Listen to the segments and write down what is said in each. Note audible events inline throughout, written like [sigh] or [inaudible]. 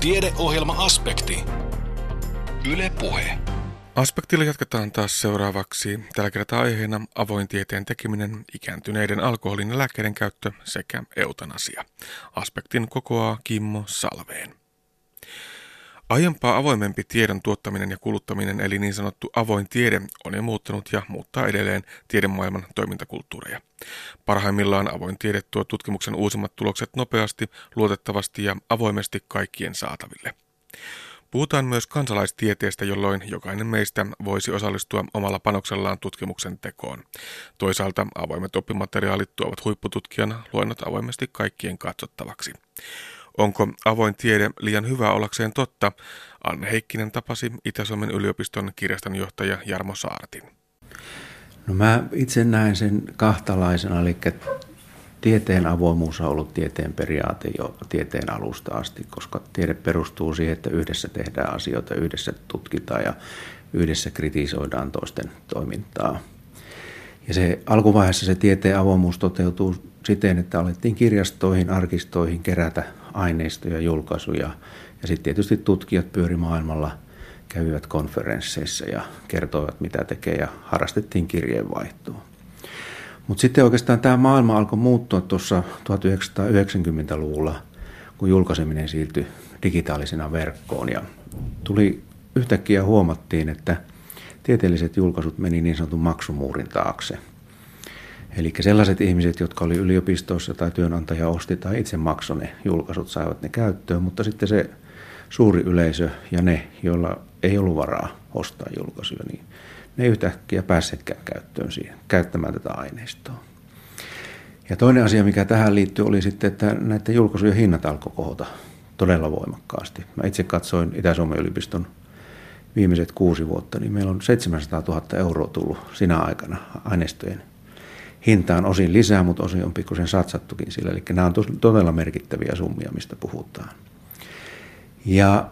Tiedeohjelma-aspekti. Yle Puhe. Aspektilla jatketaan taas seuraavaksi. Tällä kertaa aiheena avoin tieteen tekeminen, ikääntyneiden alkoholin ja lääkkeiden käyttö sekä eutanasia. Aspektin kokoaa Kimmo Salveen. Aiempaa avoimempi tiedon tuottaminen ja kuluttaminen, eli niin sanottu avoin tiede, on jo muuttanut ja muuttaa edelleen tiedemaailman toimintakulttuureja. Parhaimmillaan avoin tiede tuo tutkimuksen uusimmat tulokset nopeasti, luotettavasti ja avoimesti kaikkien saataville. Puhutaan myös kansalaistieteestä, jolloin jokainen meistä voisi osallistua omalla panoksellaan tutkimuksen tekoon. Toisaalta avoimet oppimateriaalit tuovat huippututkijan luennot avoimesti kaikkien katsottavaksi. Onko avoin tiede liian hyvä ollakseen totta? Anne Heikkinen tapasi Itä-Suomen yliopiston kirjastonjohtaja Jarmo Saartin. No mä itse näen sen kahtalaisena, eli tieteen avoimuus on ollut tieteen periaate jo tieteen alusta asti, koska tiede perustuu siihen, että yhdessä tehdään asioita, yhdessä tutkitaan ja yhdessä kritisoidaan toisten toimintaa. Ja se alkuvaiheessa se tieteen avoimuus toteutuu siten, että alettiin kirjastoihin, arkistoihin kerätä aineistoja, julkaisuja. Ja sitten tietysti tutkijat pyöri maailmalla, kävivät konferensseissa ja kertoivat mitä tekee ja harrastettiin kirjeenvaihtoa. Mutta sitten oikeastaan tämä maailma alkoi muuttua tuossa 1990-luvulla, kun julkaiseminen siirtyi digitaalisena verkkoon. Ja tuli yhtäkkiä huomattiin, että tieteelliset julkaisut meni niin sanotun maksumuurin taakse – Eli sellaiset ihmiset, jotka oli yliopistossa tai työnantaja osti tai itse maksoi ne julkaisut, saivat ne käyttöön, mutta sitten se suuri yleisö ja ne, joilla ei ollut varaa ostaa julkaisuja, niin ne ei yhtäkkiä päässeetkään käyttöön siihen, käyttämään tätä aineistoa. Ja toinen asia, mikä tähän liittyy, oli sitten, että näiden julkaisujen hinnat alkoi kohota todella voimakkaasti. Mä itse katsoin Itä-Suomen yliopiston viimeiset kuusi vuotta, niin meillä on 700 000 euroa tullut sinä aikana aineistojen hintaan osin lisää, mutta osin on pikkusen satsattukin sillä. Eli nämä on todella merkittäviä summia, mistä puhutaan. Ja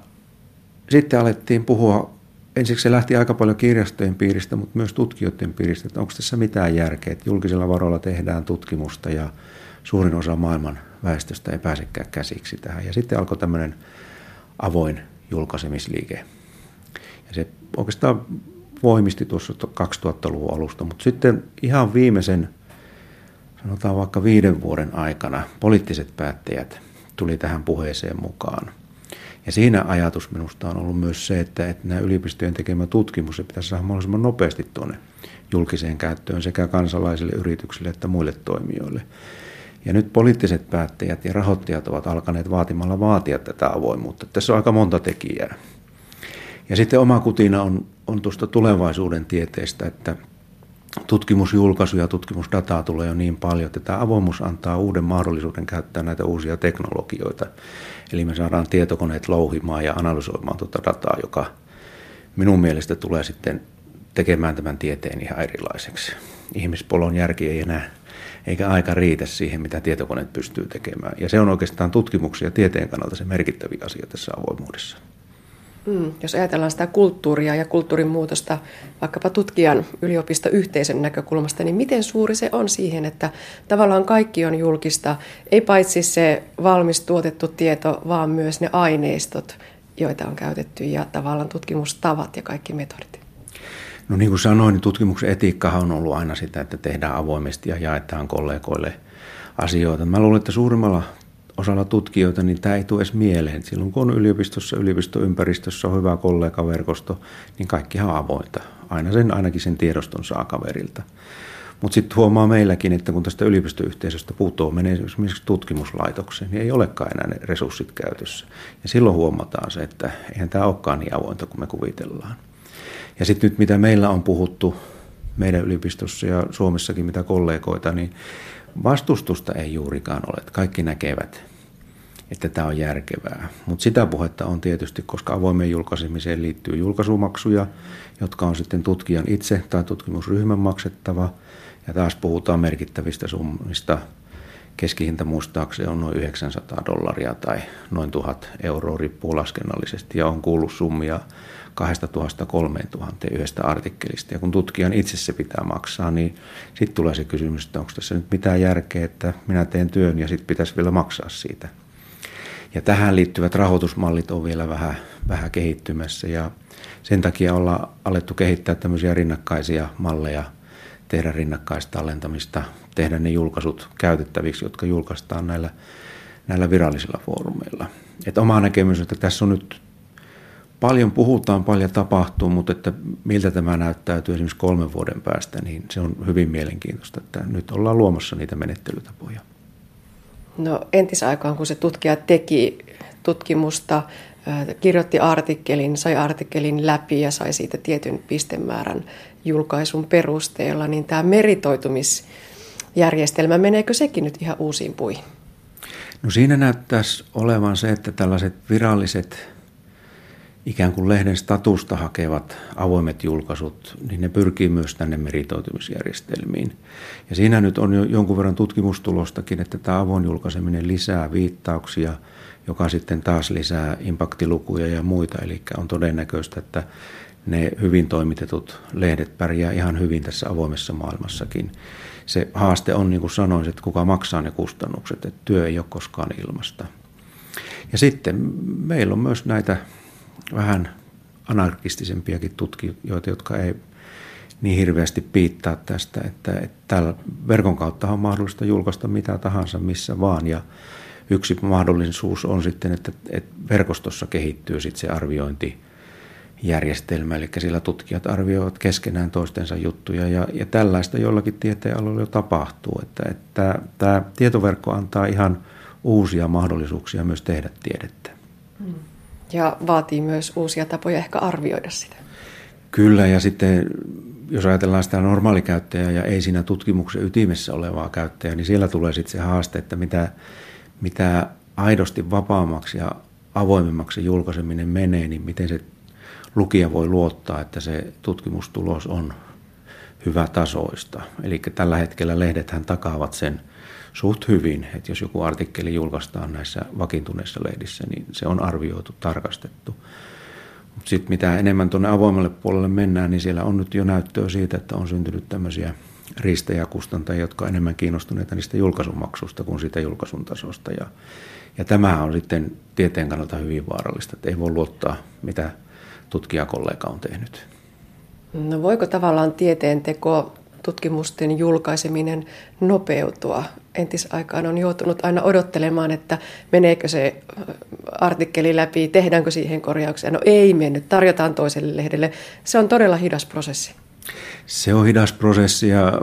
sitten alettiin puhua, ensiksi se lähti aika paljon kirjastojen piiristä, mutta myös tutkijoiden piiristä, että onko tässä mitään järkeä, että julkisilla varoilla tehdään tutkimusta ja suurin osa maailman väestöstä ei pääsekään käsiksi tähän. Ja sitten alkoi tämmöinen avoin julkaisemisliike. Ja se oikeastaan voimisti tuossa 2000-luvun alusta, mutta sitten ihan viimeisen sanotaan vaikka viiden vuoden aikana poliittiset päättäjät tuli tähän puheeseen mukaan. Ja siinä ajatus minusta on ollut myös se, että, että nämä yliopistojen tekemä tutkimus se pitäisi saada mahdollisimman nopeasti tuonne julkiseen käyttöön sekä kansalaisille, yrityksille että muille toimijoille. Ja nyt poliittiset päättäjät ja rahoittajat ovat alkaneet vaatimalla vaatia tätä avoimuutta. Tässä on aika monta tekijää. Ja sitten oma kutina on, on tuosta tulevaisuuden tieteestä, että tutkimusjulkaisuja, tutkimusdataa tulee jo niin paljon, että tämä avoimuus antaa uuden mahdollisuuden käyttää näitä uusia teknologioita. Eli me saadaan tietokoneet louhimaan ja analysoimaan tuota dataa, joka minun mielestä tulee sitten tekemään tämän tieteen ihan erilaiseksi. Ihmispolon järki ei enää, eikä aika riitä siihen, mitä tietokoneet pystyy tekemään. Ja se on oikeastaan tutkimuksia tieteen kannalta se merkittävä asia tässä avoimuudessa. Mm, jos ajatellaan sitä kulttuuria ja kulttuurin muutosta vaikkapa tutkijan yliopistoyhteisön näkökulmasta, niin miten suuri se on siihen, että tavallaan kaikki on julkista, ei paitsi se valmis tuotettu tieto, vaan myös ne aineistot, joita on käytetty ja tavallaan tutkimustavat ja kaikki metodit? No niin kuin sanoin, niin tutkimuksen etiikkahan on ollut aina sitä, että tehdään avoimesti ja jaetaan kollegoille asioita. Mä luulen, että suurimmalla osalla tutkijoita, niin tämä ei tule edes mieleen. Silloin kun on yliopistossa, yliopistoympäristössä on hyvä kollegaverkosto, niin kaikkihan on avointa. Aina sen, ainakin sen tiedoston saa kaverilta. Mutta sitten huomaa meilläkin, että kun tästä yliopistoyhteisöstä puuttuu, menee esimerkiksi tutkimuslaitokseen, niin ei olekaan enää ne resurssit käytössä. Ja silloin huomataan se, että eihän tämä olekaan niin avointa kuin me kuvitellaan. Ja sitten nyt mitä meillä on puhuttu meidän yliopistossa ja Suomessakin mitä kollegoita, niin vastustusta ei juurikaan ole. Kaikki näkevät, että tämä on järkevää. Mutta sitä puhetta on tietysti, koska avoimen julkaisemiseen liittyy julkaisumaksuja, jotka on sitten tutkijan itse tai tutkimusryhmän maksettava. Ja taas puhutaan merkittävistä summista. Keskihinta muistaakseni on noin 900 dollaria tai noin 1000 euroa, riippuu laskennallisesti. Ja on kuullut summia 2000 3000 yhdestä artikkelista. Ja kun tutkijan itse se pitää maksaa, niin sitten tulee se kysymys, että onko tässä nyt mitään järkeä, että minä teen työn ja sitten pitäisi vielä maksaa siitä. Ja tähän liittyvät rahoitusmallit on vielä vähän, vähän kehittymässä ja sen takia ollaan alettu kehittää tämmöisiä rinnakkaisia malleja, tehdä rinnakkaistallentamista, tehdä ne julkaisut käytettäviksi, jotka julkaistaan näillä, näillä virallisilla foorumeilla. Et oma näkemys, että tässä on nyt paljon puhutaan, paljon tapahtuu, mutta että miltä tämä näyttäytyy esimerkiksi kolmen vuoden päästä, niin se on hyvin mielenkiintoista, että nyt ollaan luomassa niitä menettelytapoja. No entisaikaan, kun se tutkija teki tutkimusta, kirjoitti artikkelin, sai artikkelin läpi ja sai siitä tietyn pistemäärän julkaisun perusteella, niin tämä meritoitumisjärjestelmä, meneekö sekin nyt ihan uusiin puihin? No siinä näyttäisi olevan se, että tällaiset viralliset ikään kuin lehden statusta hakevat avoimet julkaisut, niin ne pyrkii myös tänne meritoitumisjärjestelmiin. Ja siinä nyt on jo jonkun verran tutkimustulostakin, että tämä avoin julkaiseminen lisää viittauksia, joka sitten taas lisää impaktilukuja ja muita. Eli on todennäköistä, että ne hyvin toimitetut lehdet pärjää ihan hyvin tässä avoimessa maailmassakin. Se haaste on, niin kuin sanoin, että kuka maksaa ne kustannukset, että työ ei ole koskaan ilmasta. Ja sitten meillä on myös näitä vähän anarkistisempiakin tutkijoita, jotka ei niin hirveästi piittaa tästä, että, että täällä verkon kautta on mahdollista julkaista mitä tahansa missä vaan. Ja yksi mahdollisuus on sitten, että, että verkostossa kehittyy sitten se arviointijärjestelmä, eli sillä tutkijat arvioivat keskenään toistensa juttuja. Ja, ja tällaista jollakin tieteenaloilla jo tapahtuu, että, että tämä tietoverkko antaa ihan uusia mahdollisuuksia myös tehdä tiedettä. Mm ja vaatii myös uusia tapoja ehkä arvioida sitä. Kyllä, ja sitten jos ajatellaan sitä normaalikäyttäjää ja ei siinä tutkimuksen ytimessä olevaa käyttäjää, niin siellä tulee sitten se haaste, että mitä, mitä aidosti vapaammaksi ja avoimemmaksi julkaiseminen menee, niin miten se lukija voi luottaa, että se tutkimustulos on hyvä tasoista. Eli tällä hetkellä lehdethän takaavat sen suht hyvin, että jos joku artikkeli julkaistaan näissä vakiintuneissa lehdissä, niin se on arvioitu, tarkastettu. Mutta sitten mitä enemmän tuonne avoimelle puolelle mennään, niin siellä on nyt jo näyttöä siitä, että on syntynyt tämmöisiä riistejä kustantajia, jotka on enemmän kiinnostuneita niistä julkaisumaksusta kuin siitä julkaisun tasosta. Ja, ja tämä on sitten tieteen kannalta hyvin vaarallista, että ei voi luottaa, mitä tutkijakollega on tehnyt. No voiko tavallaan tieteen teko tutkimusten julkaiseminen nopeutua. Entisaikaan on joutunut aina odottelemaan, että meneekö se artikkeli läpi, tehdäänkö siihen korjauksia. No ei mennyt, tarjotaan toiselle lehdelle. Se on todella hidas prosessi. Se on hidas prosessi ja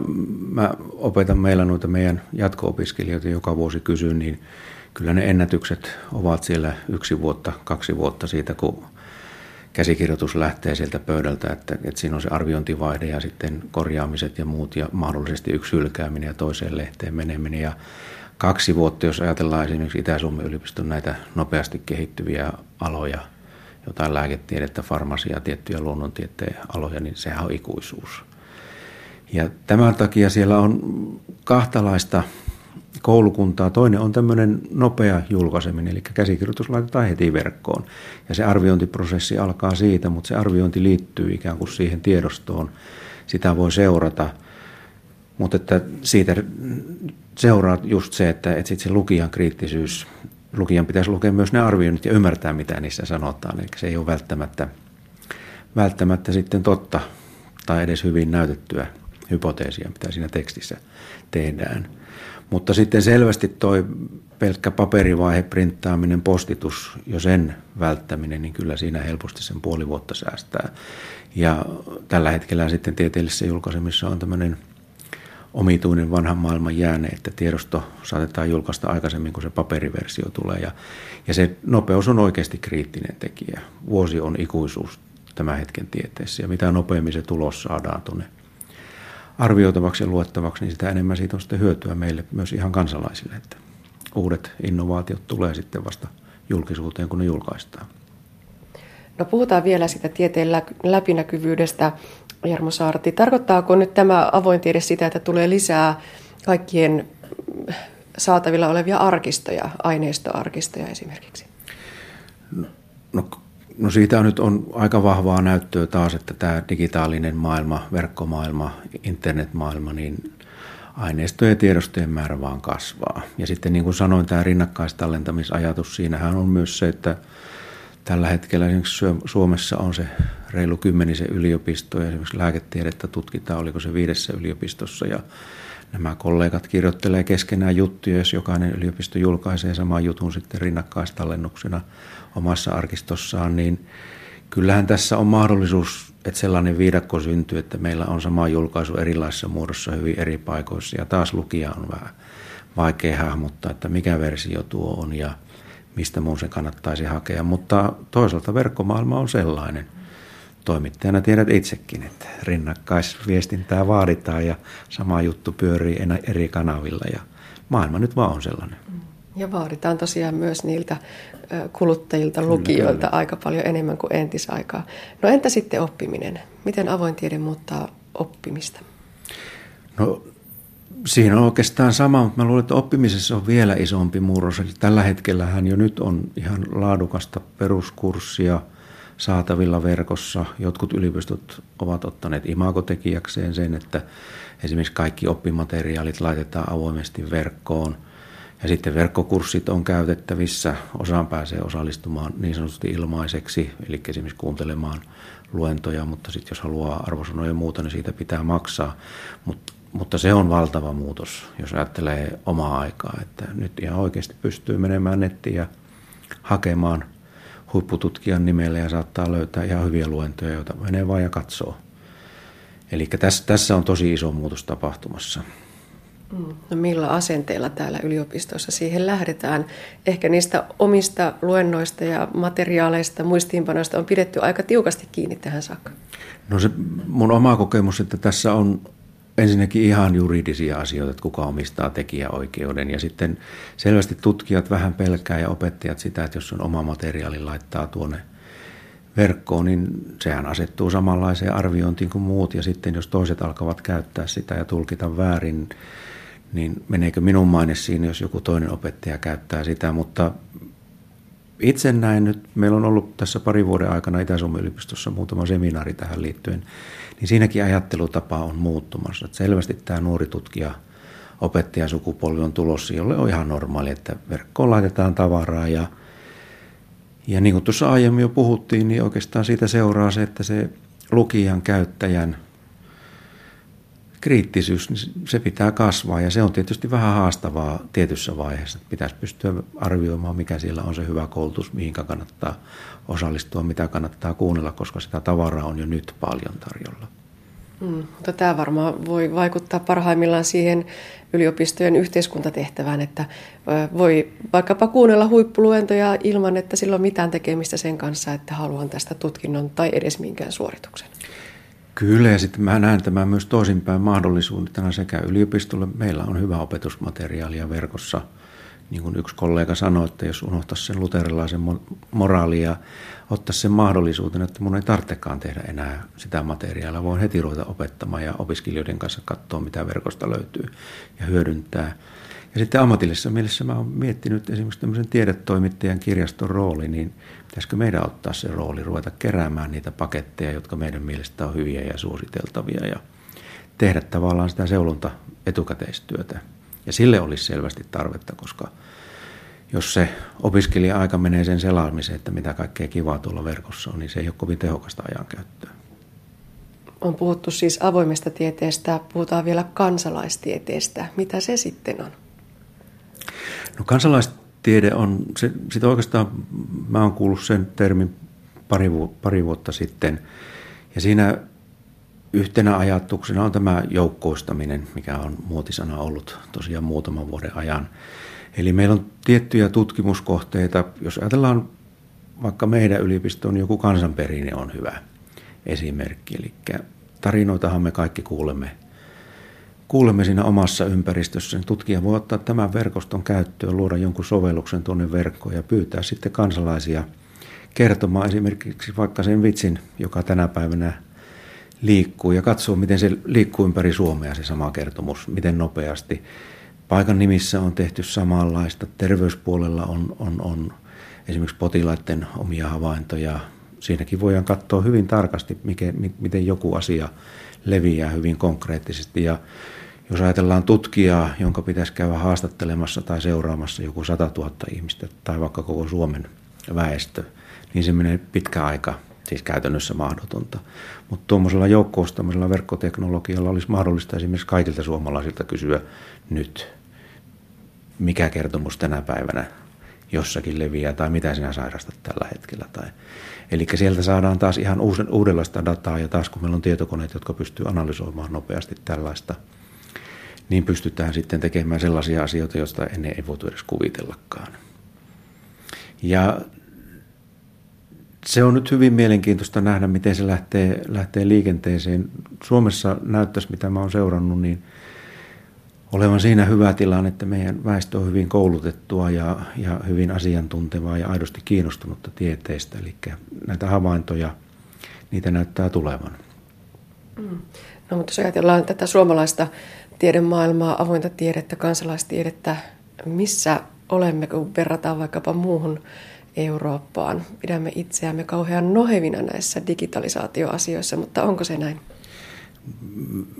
mä opetan meillä noita meidän jatko-opiskelijoita joka vuosi kysyn, niin kyllä ne ennätykset ovat siellä yksi vuotta, kaksi vuotta siitä, kun käsikirjoitus lähtee sieltä pöydältä, että, että siinä on se arviointivaihde ja sitten korjaamiset ja muut ja mahdollisesti yksi hylkääminen ja toiseen lehteen meneminen. Ja kaksi vuotta, jos ajatellaan esimerkiksi Itä-Suomen yliopiston näitä nopeasti kehittyviä aloja, jotain lääketiedettä, farmasiaa, tiettyjä luonnontieteen aloja, niin sehän on ikuisuus. Ja tämän takia siellä on kahtalaista koulukuntaa. Toinen on tämmöinen nopea julkaiseminen, eli käsikirjoitus laitetaan heti verkkoon. Ja se arviointiprosessi alkaa siitä, mutta se arviointi liittyy ikään kuin siihen tiedostoon. Sitä voi seurata. Mutta että siitä seuraa just se, että, että sit se lukijan kriittisyys, lukijan pitäisi lukea myös ne arvioinnit ja ymmärtää, mitä niissä sanotaan. Eli se ei ole välttämättä, välttämättä sitten totta tai edes hyvin näytettyä hypoteesia, mitä siinä tekstissä tehdään. Mutta sitten selvästi toi pelkkä paperivaihe, printtaaminen, postitus, jo sen välttäminen, niin kyllä siinä helposti sen puoli vuotta säästää. Ja tällä hetkellä sitten tieteellisessä julkaisemissa on tämmöinen omituinen vanhan maailman jääne, että tiedosto saatetaan julkaista aikaisemmin kuin se paperiversio tulee. Ja, ja se nopeus on oikeasti kriittinen tekijä. Vuosi on ikuisuus tämän hetken tieteessä ja mitä nopeammin se tulos saadaan tuonne arvioitavaksi ja luettavaksi, niin sitä enemmän siitä on sitten hyötyä meille myös ihan kansalaisille, että uudet innovaatiot tulee sitten vasta julkisuuteen, kun ne julkaistaan. No puhutaan vielä sitä tieteen läpinäkyvyydestä, Jarmo Saarti. Tarkoittaako nyt tämä avoin tiede sitä, että tulee lisää kaikkien saatavilla olevia arkistoja, aineistoarkistoja esimerkiksi? No, no No siitä nyt on aika vahvaa näyttöä taas, että tämä digitaalinen maailma, verkkomaailma, internetmaailma, niin aineistojen ja tiedostojen määrä vaan kasvaa. Ja sitten niin kuin sanoin, tämä rinnakkaistallentamisajatus, siinähän on myös se, että tällä hetkellä esimerkiksi Suomessa on se reilu kymmenisen yliopisto ja esimerkiksi lääketiedettä tutkitaan, oliko se viidessä yliopistossa ja nämä kollegat kirjoittelee keskenään juttuja, jos jokainen yliopisto julkaisee saman jutun sitten rinnakkaistallennuksena omassa arkistossaan, niin kyllähän tässä on mahdollisuus, että sellainen viidakko syntyy, että meillä on sama julkaisu erilaisissa muodossa hyvin eri paikoissa ja taas lukija on vähän vaikea hahmottaa, että mikä versio tuo on ja mistä muun se kannattaisi hakea, mutta toisaalta verkkomaailma on sellainen. Toimittajana tiedät itsekin, että rinnakkaisviestintää vaaditaan ja sama juttu pyörii eri kanavilla ja maailma nyt vaan on sellainen. Ja vaaditaan tosiaan myös niiltä kuluttajilta, lukijoilta kyllä. aika paljon enemmän kuin entisaikaa. No entä sitten oppiminen? Miten avoin tiede muuttaa oppimista? No siinä on oikeastaan sama, mutta mä luulen, että oppimisessa on vielä isompi murros. Eli tällä hetkellä hän jo nyt on ihan laadukasta peruskurssia saatavilla verkossa. Jotkut yliopistot ovat ottaneet imagotekijäkseen sen, että esimerkiksi kaikki oppimateriaalit laitetaan avoimesti verkkoon – ja sitten verkkokurssit on käytettävissä. Osaan pääsee osallistumaan niin sanotusti ilmaiseksi, eli esimerkiksi kuuntelemaan luentoja, mutta sitten jos haluaa arvosanoja ja muuta, niin siitä pitää maksaa. Mut, mutta se on valtava muutos, jos ajattelee omaa aikaa, että nyt ihan oikeasti pystyy menemään nettiin ja hakemaan huippututkijan nimellä ja saattaa löytää ihan hyviä luentoja, joita menee vaan ja katsoo. Eli tässä, tässä on tosi iso muutos tapahtumassa. Mm. No millä asenteella täällä yliopistossa siihen lähdetään? Ehkä niistä omista luennoista ja materiaaleista, muistiinpanoista on pidetty aika tiukasti kiinni tähän saakka. No se mun oma kokemus, että tässä on ensinnäkin ihan juridisia asioita, että kuka omistaa tekijäoikeuden. Ja sitten selvästi tutkijat vähän pelkää ja opettajat sitä, että jos on oma materiaali laittaa tuonne verkkoon, niin sehän asettuu samanlaiseen arviointiin kuin muut. Ja sitten jos toiset alkavat käyttää sitä ja tulkita väärin, niin meneekö minun maine siinä, jos joku toinen opettaja käyttää sitä, mutta itse näin nyt, meillä on ollut tässä pari vuoden aikana Itä-Suomen yliopistossa muutama seminaari tähän liittyen, niin siinäkin ajattelutapa on muuttumassa. Että selvästi tämä nuori tutkija opettajasukupolvi on tulossa, jolle on ihan normaali, että verkkoon laitetaan tavaraa ja ja niin kuin tuossa aiemmin jo puhuttiin, niin oikeastaan siitä seuraa se, että se lukijan käyttäjän kriittisyys, niin se pitää kasvaa ja se on tietysti vähän haastavaa tietyssä vaiheessa. Pitäisi pystyä arvioimaan, mikä siellä on se hyvä koulutus, mihin kannattaa osallistua, mitä kannattaa kuunnella, koska sitä tavaraa on jo nyt paljon tarjolla. Mm, mutta tämä varmaan voi vaikuttaa parhaimmillaan siihen yliopistojen yhteiskuntatehtävään, että voi vaikkapa kuunnella huippuluentoja ilman, että sillä on mitään tekemistä sen kanssa, että haluan tästä tutkinnon tai edes minkään suorituksen. Kyllä, ja sitten mä näen tämän myös toisinpäin mahdollisuutena sekä yliopistolle. Meillä on hyvä opetusmateriaalia verkossa. Niin kuin yksi kollega sanoi, että jos unohtaisi sen luterilaisen moraalia ja ottaisi sen mahdollisuuden, että mun ei tarvitsekaan tehdä enää sitä materiaalia, voin heti ruveta opettamaan ja opiskelijoiden kanssa katsoa, mitä verkosta löytyy ja hyödyntää. Ja sitten ammatillisessa mielessä mä oon miettinyt esimerkiksi tämmöisen tiedetoimittajan kirjaston rooli, niin pitäisikö meidän ottaa se rooli, ruveta keräämään niitä paketteja, jotka meidän mielestä on hyviä ja suositeltavia ja tehdä tavallaan sitä seulonta etukäteistyötä. Ja sille olisi selvästi tarvetta, koska jos se opiskelija-aika menee sen selaamiseen, että mitä kaikkea kivaa tuolla verkossa on, niin se ei ole kovin tehokasta ajankäyttöä. On puhuttu siis avoimesta tieteestä, puhutaan vielä kansalaistieteestä. Mitä se sitten on? No kansalaistiede on, se, sitä oikeastaan mä oon kuullut sen termin pari, pari vuotta sitten. Ja siinä yhtenä ajatuksena on tämä joukkoistaminen, mikä on muotisana ollut tosiaan muutaman vuoden ajan. Eli meillä on tiettyjä tutkimuskohteita, jos ajatellaan vaikka meidän yliopiston joku kansanperinne on hyvä esimerkki. Eli tarinoitahan me kaikki kuulemme kuulemme siinä omassa ympäristössä. Tutkija voi ottaa tämän verkoston käyttöön, luoda jonkun sovelluksen tuonne verkkoon ja pyytää sitten kansalaisia kertomaan esimerkiksi vaikka sen vitsin, joka tänä päivänä liikkuu ja katsoo, miten se liikkuu ympäri Suomea se sama kertomus, miten nopeasti. Paikan nimissä on tehty samanlaista. Terveyspuolella on, on, on esimerkiksi potilaiden omia havaintoja. Siinäkin voidaan katsoa hyvin tarkasti, miten, miten joku asia leviää hyvin konkreettisesti. Ja jos ajatellaan tutkijaa, jonka pitäisi käydä haastattelemassa tai seuraamassa joku 100 000 ihmistä tai vaikka koko Suomen väestö, niin se menee pitkä aika, siis käytännössä mahdotonta. Mutta tuommoisella joukkoostamisella verkkoteknologialla olisi mahdollista esimerkiksi kaikilta suomalaisilta kysyä nyt, mikä kertomus tänä päivänä jossakin leviää tai mitä sinä sairastat tällä hetkellä. Tai, eli sieltä saadaan taas ihan uudenlaista dataa ja taas kun meillä on tietokoneet, jotka pystyy analysoimaan nopeasti tällaista, niin pystytään sitten tekemään sellaisia asioita, joista ennen ei voitu edes kuvitellakaan. Ja se on nyt hyvin mielenkiintoista nähdä, miten se lähtee, lähtee liikenteeseen. Suomessa näyttäisi, mitä mä oon seurannut, niin – olevan siinä hyvä tilanne, että meidän väestö on hyvin koulutettua ja, ja hyvin asiantuntevaa ja aidosti kiinnostunutta tieteestä. Eli näitä havaintoja, niitä näyttää tulevan. Mm. No mutta jos ajatellaan tätä suomalaista tiedemaailmaa, avointa tiedettä, kansalaistiedettä, missä olemme, kun verrataan vaikkapa muuhun Eurooppaan? Pidämme itseämme kauhean nohevina näissä digitalisaatioasioissa, mutta onko se näin?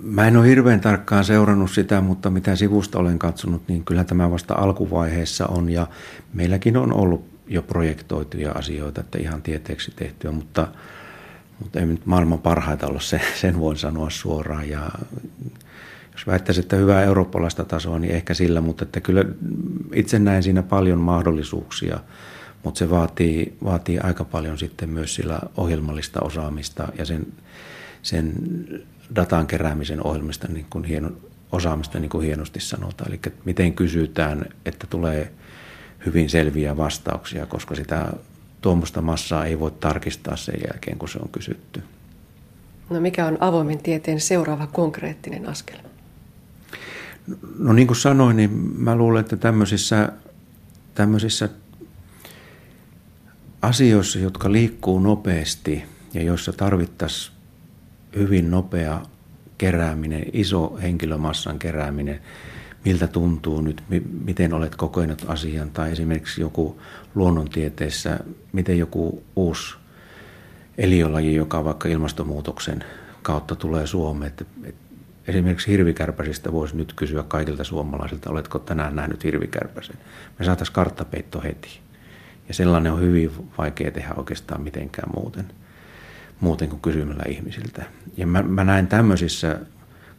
Mä en ole hirveän tarkkaan seurannut sitä, mutta mitä sivusta olen katsonut, niin kyllä tämä vasta alkuvaiheessa on ja meilläkin on ollut jo projektoituja asioita, että ihan tieteeksi tehtyä, mutta, mutta ei nyt maailman parhaita olla, se, sen voin sanoa suoraan ja jos väittäisi, että hyvää eurooppalaista tasoa, niin ehkä sillä, mutta että kyllä itse näen siinä paljon mahdollisuuksia, mutta se vaatii, vaatii aika paljon sitten myös sillä ohjelmallista osaamista ja sen, sen datan keräämisen ohjelmista niin kuin hieno, osaamista, niin kuin hienosti sanotaan. Eli miten kysytään, että tulee hyvin selviä vastauksia, koska sitä tuommoista massaa ei voi tarkistaa sen jälkeen, kun se on kysytty. No mikä on avoimen tieteen seuraava konkreettinen askel? No niin kuin sanoin, niin mä luulen, että tämmöisissä, tämmöisissä asioissa, jotka liikkuu nopeasti ja joissa tarvittaisiin hyvin nopea kerääminen, iso henkilömassan kerääminen, miltä tuntuu nyt, miten olet kokenut asian, tai esimerkiksi joku luonnontieteessä, miten joku uusi eliölaji, joka vaikka ilmastonmuutoksen kautta tulee Suomeen, että, esimerkiksi hirvikärpäsistä voisi nyt kysyä kaikilta suomalaisilta, oletko tänään nähnyt hirvikärpäsen. Me saataisiin karttapeitto heti. Ja sellainen on hyvin vaikea tehdä oikeastaan mitenkään muuten muuten kuin kysymällä ihmisiltä. Ja mä, mä näen tämmöisissä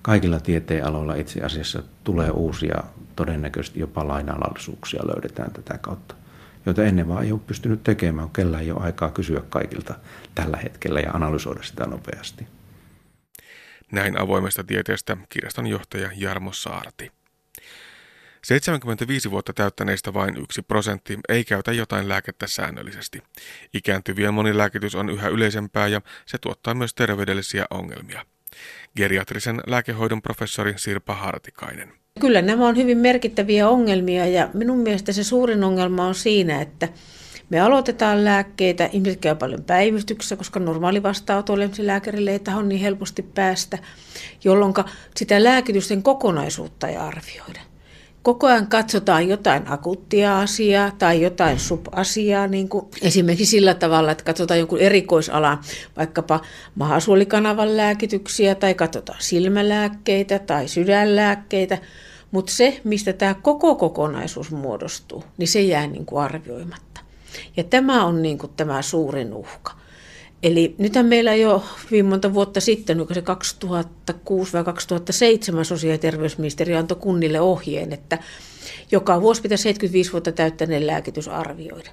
kaikilla tieteenaloilla itse asiassa tulee uusia, todennäköisesti jopa lainalaisuuksia löydetään tätä kautta, joita ennen vaan ei ole pystynyt tekemään, kellä ei ole aikaa kysyä kaikilta tällä hetkellä ja analysoida sitä nopeasti. Näin avoimesta tieteestä kirjaston johtaja Jarmo Saarti. 75 vuotta täyttäneistä vain yksi prosentti ei käytä jotain lääkettä säännöllisesti. Ikääntyvien monilääkitys on yhä yleisempää ja se tuottaa myös terveydellisiä ongelmia. Geriatrisen lääkehoidon professori Sirpa Hartikainen. Kyllä nämä on hyvin merkittäviä ongelmia ja minun mielestä se suurin ongelma on siinä, että me aloitetaan lääkkeitä, ihmiset käy paljon päivystyksessä, koska normaali vastaanotolle lääkärille ei tähän niin helposti päästä, jolloin sitä lääkitysten kokonaisuutta ei arvioida koko ajan katsotaan jotain akuuttia asiaa tai jotain subasiaa, niin kuin esimerkiksi sillä tavalla, että katsotaan jonkun erikoisalan, vaikkapa mahasuolikanavan lääkityksiä tai katsotaan silmälääkkeitä tai sydänlääkkeitä, mutta se, mistä tämä koko kokonaisuus muodostuu, niin se jää niin kuin arvioimatta. Ja tämä on niin kuin tämä suurin uhka. Eli nythän meillä jo hyvin monta vuotta sitten, onko se 2006 vai 2007 sosiaali- ja terveysministeriö antoi kunnille ohjeen, että joka vuosi pitäisi 75 vuotta täyttäneen lääkitys arvioida.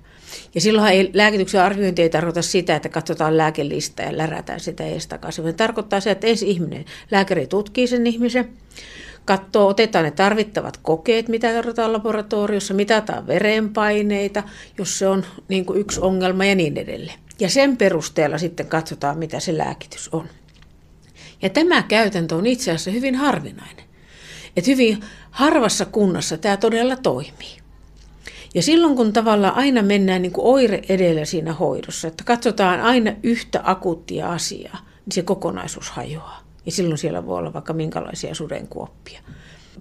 Ja silloin ei, lääkityksen arviointi ei tarkoita sitä, että katsotaan lääkelista ja lärätään sitä edes takaisin. Se tarkoittaa sitä, että ensi ihminen, lääkäri tutkii sen ihmisen, katsoo, otetaan ne tarvittavat kokeet, mitä tarvitaan laboratoriossa, mitataan verenpaineita, jos se on niin kuin yksi ongelma ja niin edelleen. Ja sen perusteella sitten katsotaan, mitä se lääkitys on. Ja tämä käytäntö on itse asiassa hyvin harvinainen. Että hyvin harvassa kunnassa tämä todella toimii. Ja silloin kun tavallaan aina mennään niin kuin oire edellä siinä hoidossa, että katsotaan aina yhtä akuuttia asiaa, niin se kokonaisuus hajoaa. Ja silloin siellä voi olla vaikka minkälaisia sudenkuoppia.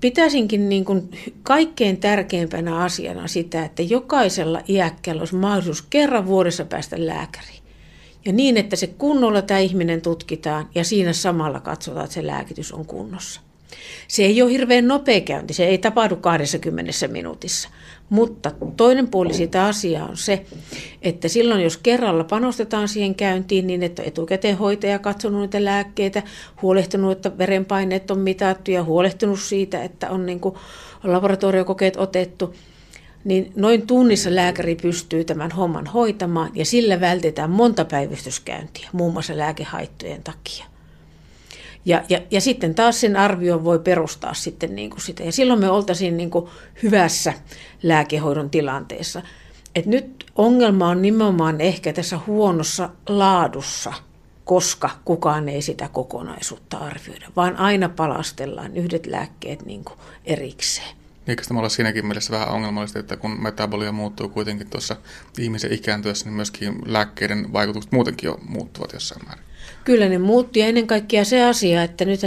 Pitäisinkin niin kuin kaikkein tärkeimpänä asiana sitä, että jokaisella iäkkäällä olisi mahdollisuus kerran vuodessa päästä lääkäriin. Ja niin, että se kunnolla tämä ihminen tutkitaan ja siinä samalla katsotaan, että se lääkitys on kunnossa. Se ei ole hirveän nopea käynti, se ei tapahdu 20 minuutissa. Mutta toinen puoli siitä asiaa on se, että silloin jos kerralla panostetaan siihen käyntiin niin, että etukäteen hoitaja katsonut niitä lääkkeitä, huolehtinut, että verenpaineet on mitattu ja huolehtinut siitä, että on niin kuin laboratoriokokeet otettu, niin noin tunnissa lääkäri pystyy tämän homman hoitamaan ja sillä vältetään monta päivystyskäyntiä, muun muassa lääkehaittojen takia. Ja, ja, ja sitten taas sen arvion voi perustaa sitten niin kuin sitä. Ja silloin me oltaisiin niin kuin hyvässä lääkehoidon tilanteessa. Et nyt ongelma on nimenomaan ehkä tässä huonossa laadussa, koska kukaan ei sitä kokonaisuutta arvioida, vaan aina palastellaan yhdet lääkkeet niin kuin erikseen. Eikö tämä olla siinäkin mielessä vähän ongelmallista, että kun metabolia muuttuu kuitenkin tuossa ihmisen ikääntyessä, niin myöskin lääkkeiden vaikutukset muutenkin jo muuttuvat jossain määrin? Kyllä ne muutti ja ennen kaikkea se asia, että nyt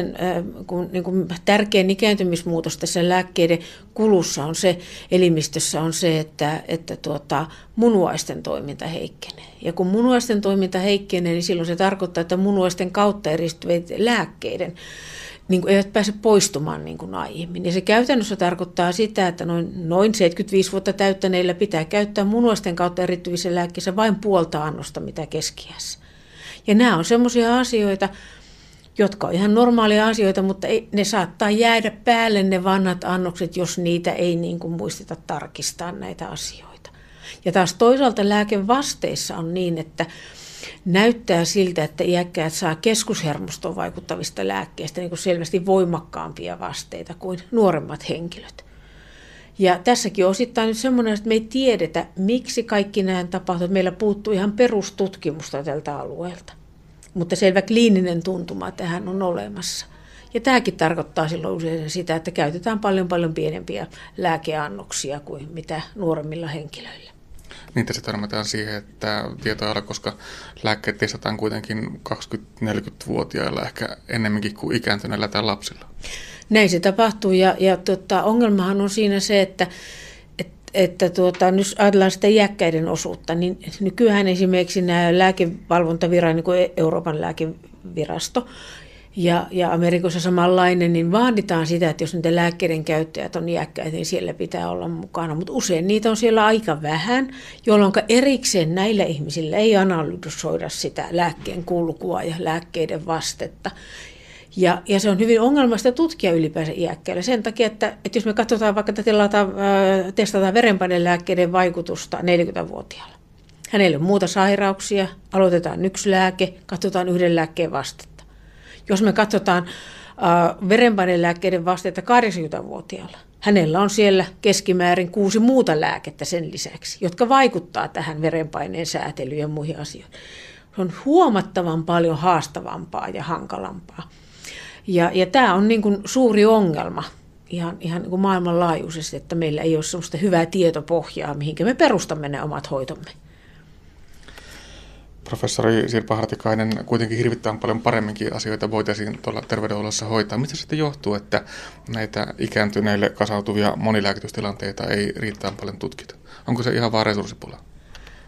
kun, niin kuin tärkein ikääntymismuutos tässä lääkkeiden kulussa on se, elimistössä on se, että, että tuota, munuaisten toiminta heikkenee. Ja kun munuaisten toiminta heikkenee, niin silloin se tarkoittaa, että munuaisten kautta eristyvät lääkkeiden niin kuin eivät pääse poistumaan niin kuin aiemmin. Ja se käytännössä tarkoittaa sitä, että noin, noin 75 vuotta täyttäneillä pitää käyttää munuaisten kautta erittyvissä lääkkeissä vain puolta annosta, mitä keskiässä. Ja nämä on semmoisia asioita, jotka on ihan normaalia asioita, mutta ei, ne saattaa jäädä päälle ne vanhat annokset, jos niitä ei niin kuin muisteta tarkistaa näitä asioita. Ja taas toisaalta lääkevasteissa on niin, että näyttää siltä, että iäkkäät saa keskushermostoon vaikuttavista lääkkeistä niin kuin selvästi voimakkaampia vasteita kuin nuoremmat henkilöt. Ja tässäkin osittain nyt semmoinen, että me ei tiedetä, miksi kaikki nämä tapahtuu. Meillä puuttuu ihan perustutkimusta tältä alueelta. Mutta selvä kliininen tuntuma tähän on olemassa. Ja tämäkin tarkoittaa silloin usein sitä, että käytetään paljon paljon pienempiä lääkeannoksia kuin mitä nuoremmilla henkilöillä. Niin tässä törmätään siihen, että tietoa koska lääkkeet testataan kuitenkin 20-40-vuotiailla ehkä ennemminkin kuin ikääntyneillä tai lapsilla. Näin se tapahtuu ja, ja tota, ongelmahan on siinä se, että että tuota, nyt ajatellaan sitä iäkkäiden osuutta, niin nykyään esimerkiksi nämä lääkevalvontavirasto, niin kuin Euroopan lääkevirasto, ja, ja Amerikassa samanlainen, niin vaaditaan sitä, että jos niitä lääkkeiden käyttäjät on iäkkäitä, niin siellä pitää olla mukana. Mutta usein niitä on siellä aika vähän, jolloin erikseen näillä ihmisillä ei analysoida sitä lääkkeen kulkua ja lääkkeiden vastetta. Ja, ja se on hyvin ongelmasta tutkia ylipäänsä iäkkäillä sen takia, että, että jos me katsotaan vaikka testataan, testataan verenpainelääkkeiden vaikutusta 40-vuotiaalla. Hänellä ole muuta sairauksia, aloitetaan yksi lääke, katsotaan yhden lääkkeen vastetta. Jos me katsotaan äh, verenpainelääkkeiden vasteita 80-vuotiaalla, hänellä on siellä keskimäärin kuusi muuta lääkettä sen lisäksi, jotka vaikuttaa tähän verenpaineen säätelyyn ja muihin asioihin. Se on huomattavan paljon haastavampaa ja hankalampaa. Ja, ja tämä on niin kuin suuri ongelma ihan, ihan niin kuin maailmanlaajuisesti, että meillä ei ole sellaista hyvää tietopohjaa, mihinkä me perustamme ne omat hoitomme. Professori Sirpa Hartikainen, kuitenkin hirvittävän paljon paremminkin asioita voitaisiin tuolla terveydenhuollossa hoitaa. Mistä sitten johtuu, että näitä ikääntyneille kasautuvia monilääkitystilanteita ei riittävän paljon tutkita? Onko se ihan vaan resurssipula?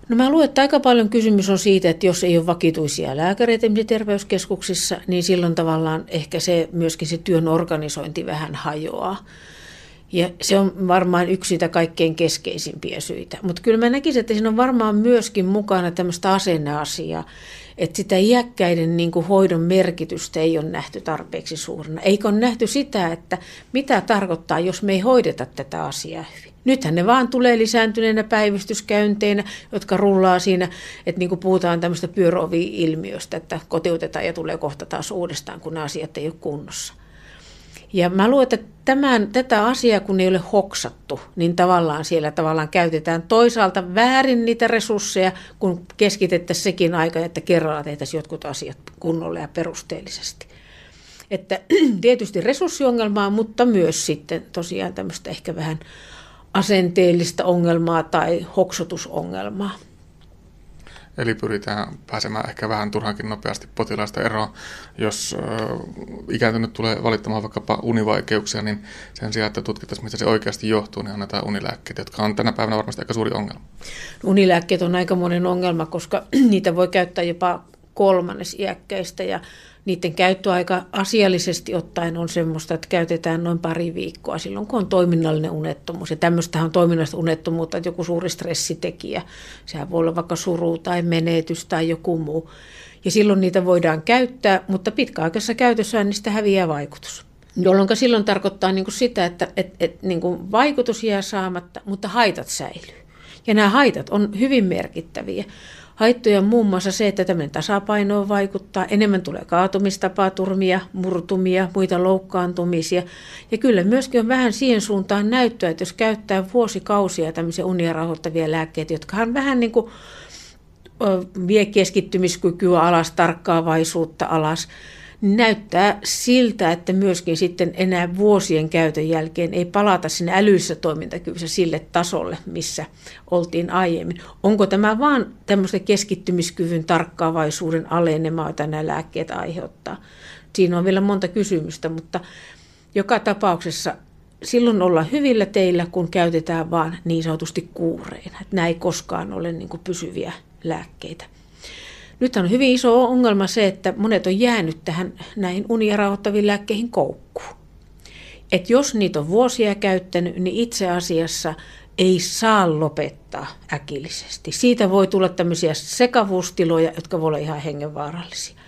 No mä luulen, että aika paljon kysymys on siitä, että jos ei ole vakituisia lääkäreitä terveyskeskuksissa, niin silloin tavallaan ehkä se myöskin se työn organisointi vähän hajoaa. Ja se on varmaan yksi sitä kaikkein keskeisimpiä syitä. Mutta kyllä mä näkisin, että siinä on varmaan myöskin mukana tämmöistä asenneasiaa, että sitä iäkkäiden niin kuin hoidon merkitystä ei ole nähty tarpeeksi suurena. Eikö ole nähty sitä, että mitä tarkoittaa, jos me ei hoideta tätä asiaa hyvin. Nythän ne vaan tulee lisääntyneenä päivystyskäynteinä, jotka rullaa siinä, että niin kuin puhutaan tämmöistä pyöröovi-ilmiöstä, että kotiutetaan ja tulee kohta taas uudestaan, kun asiat ei ole kunnossa. Ja mä luulen, että tämän, tätä asiaa, kun ei ole hoksattu, niin tavallaan siellä tavallaan käytetään toisaalta väärin niitä resursseja, kun keskitettäisiin sekin aika, että kerralla tehtäisiin jotkut asiat kunnolla ja perusteellisesti. Että [clears throat] tietysti resurssiongelmaa, mutta myös sitten tosiaan tämmöistä ehkä vähän asenteellista ongelmaa tai hoksotusongelmaa. Eli pyritään pääsemään ehkä vähän turhankin nopeasti potilaasta eroon. Jos ikääntynyt tulee valittamaan vaikkapa univaikeuksia, niin sen sijaan, että tutkitaan, mistä se oikeasti johtuu, niin annetaan unilääkkeitä, jotka on tänä päivänä varmasti aika suuri ongelma. Unilääkkeet on aika monen ongelma, koska [clears throat] niitä voi käyttää jopa kolmannes iäkkäistä ja niiden käyttöaika asiallisesti ottaen on semmoista, että käytetään noin pari viikkoa silloin, kun on toiminnallinen unettomuus. Ja tämmöistähän on toiminnallista unettomuutta, että joku suuri stressitekijä, sehän voi olla vaikka suru tai menetys tai joku muu. Ja silloin niitä voidaan käyttää, mutta pitkäaikaisessa käytössä niistä häviää vaikutus. Jolloin silloin tarkoittaa niin kuin sitä, että et, et, niin kuin vaikutus jää saamatta, mutta haitat säilyy. Ja nämä haitat on hyvin merkittäviä. Haittoja on muun muassa se, että tämmöinen tasapainoon vaikuttaa, enemmän tulee kaatumistapaturmia, murtumia, muita loukkaantumisia. Ja kyllä myöskin on vähän siihen suuntaan näyttöä, että jos käyttää vuosikausia tämmöisiä unia rauhoittavia lääkkeitä, jotka on vähän niin kuin vie keskittymiskykyä alas, tarkkaavaisuutta alas, näyttää siltä, että myöskin sitten enää vuosien käytön jälkeen ei palata sinne älyissä toimintakyvyssä sille tasolle, missä oltiin aiemmin. Onko tämä vaan tämmöistä keskittymiskyvyn tarkkaavaisuuden alenemaa, jota nämä lääkkeet aiheuttaa? Siinä on vielä monta kysymystä, mutta joka tapauksessa silloin olla hyvillä teillä, kun käytetään vain niin sanotusti kuureina. Nämä ei koskaan ole niin pysyviä lääkkeitä. Nyt on hyvin iso ongelma se, että monet on jäänyt tähän näihin unia rauhoittaviin lääkkeihin koukkuun. Et jos niitä on vuosia käyttänyt, niin itse asiassa ei saa lopettaa äkillisesti. Siitä voi tulla tämmöisiä sekavuustiloja, jotka voi olla ihan hengenvaarallisia.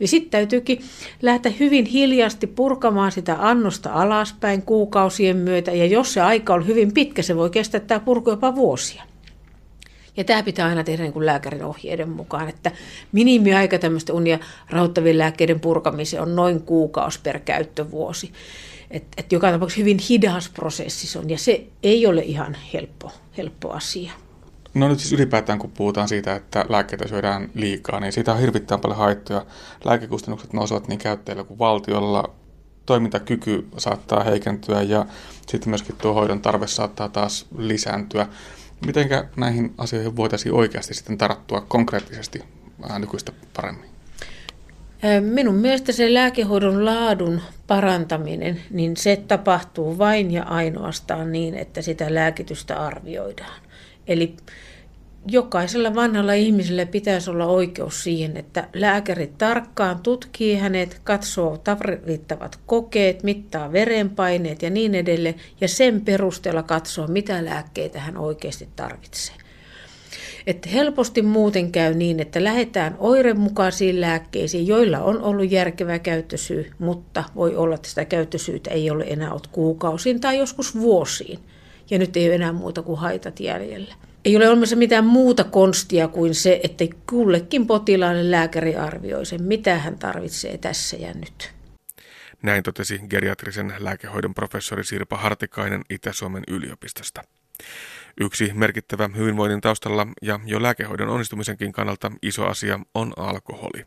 Eli sitten täytyykin lähteä hyvin hiljaasti purkamaan sitä annosta alaspäin kuukausien myötä. Ja jos se aika on hyvin pitkä, se voi kestää tämä purku jopa vuosia. Ja tämä pitää aina tehdä niin kuin lääkärin ohjeiden mukaan, että minimiaika tämmöistä unia rauhoittavien lääkkeiden purkamiseen on noin kuukausi per käyttövuosi. Et, et joka tapauksessa hyvin hidas prosessi se on, ja se ei ole ihan helppo, helppo asia. No nyt siis ylipäätään, kun puhutaan siitä, että lääkkeitä syödään liikaa, niin siitä on hirvittävän paljon haittoja. Lääkekustannukset nousevat niin käyttäjillä kuin valtiolla. Toimintakyky saattaa heikentyä ja sitten myöskin tuo hoidon tarve saattaa taas lisääntyä. Miten näihin asioihin voitaisiin oikeasti sitten tarttua konkreettisesti nykyistä paremmin? Minun mielestä se lääkehoidon laadun parantaminen, niin se tapahtuu vain ja ainoastaan niin, että sitä lääkitystä arvioidaan. Eli jokaisella vanhalla ihmisellä pitäisi olla oikeus siihen, että lääkäri tarkkaan tutkii hänet, katsoo tarvittavat kokeet, mittaa verenpaineet ja niin edelleen, ja sen perusteella katsoo, mitä lääkkeitä hän oikeasti tarvitsee. Että helposti muuten käy niin, että lähdetään oiremukaisiin lääkkeisiin, joilla on ollut järkevä käyttösyy, mutta voi olla, että sitä käyttösyytä ei ole enää ollut kuukausiin tai joskus vuosiin. Ja nyt ei ole enää muuta kuin haitat jäljellä ei ole olemassa mitään muuta konstia kuin se, että kullekin potilaalle lääkäri arvioi sen, mitä hän tarvitsee tässä ja nyt. Näin totesi geriatrisen lääkehoidon professori Sirpa Hartikainen Itä-Suomen yliopistosta. Yksi merkittävä hyvinvoinnin taustalla ja jo lääkehoidon onnistumisenkin kannalta iso asia on alkoholi.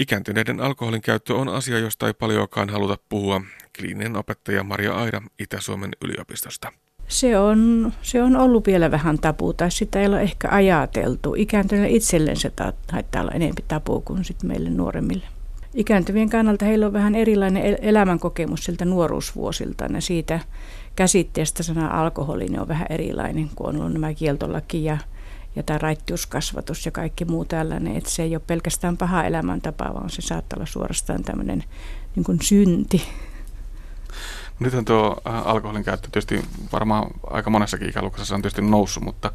Ikääntyneiden alkoholin käyttö on asia, josta ei paljoakaan haluta puhua. Kliininen opettaja Maria Aira Itä-Suomen yliopistosta se on, se on ollut vielä vähän tapu, tai sitä ei ole ehkä ajateltu. Ikääntyneille itselleen se taittaa olla enemmän tapu kuin sitten meille nuoremmille. Ikääntyvien kannalta heillä on vähän erilainen elämänkokemus siltä nuoruusvuosilta, ja siitä käsitteestä sana alkoholi niin on vähän erilainen, kun on ollut nämä kieltolaki ja, ja tämä raittiuskasvatus ja kaikki muu tällainen. Että se ei ole pelkästään paha elämäntapa, vaan se saattaa olla suorastaan tämmöinen niin synti. Nythän tuo äh, alkoholin käyttö tietysti varmaan aika monessakin ikäluokassa on tietysti noussut, mutta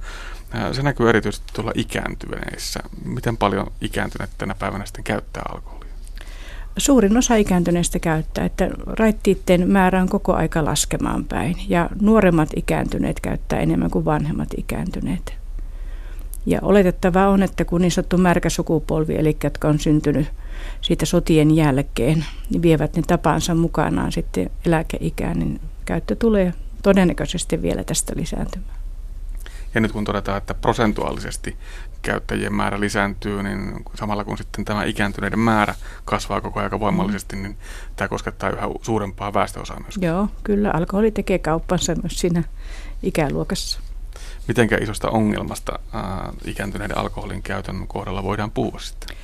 äh, se näkyy erityisesti tuolla ikääntyneissä. Miten paljon ikääntyneet tänä päivänä sitten käyttää alkoholia? Suurin osa ikääntyneistä käyttää, että raittiitten määrä on koko aika laskemaan päin ja nuoremmat ikääntyneet käyttää enemmän kuin vanhemmat ikääntyneet. Ja oletettavaa on, että kun niin sanottu märkä sukupolvi, eli jotka on syntynyt siitä sotien jälkeen, niin vievät ne tapansa mukanaan sitten eläkeikään, niin käyttö tulee todennäköisesti vielä tästä lisääntymään. Ja nyt kun todetaan, että prosentuaalisesti käyttäjien määrä lisääntyy, niin samalla kun sitten tämä ikääntyneiden määrä kasvaa koko ajan voimallisesti, niin tämä koskettaa yhä suurempaa väestöosaa myös. Joo, kyllä alkoholi tekee kauppansa myös siinä ikäluokassa. Mitenkä isosta ongelmasta ää, ikääntyneiden alkoholin käytön kohdalla voidaan puhua sitten?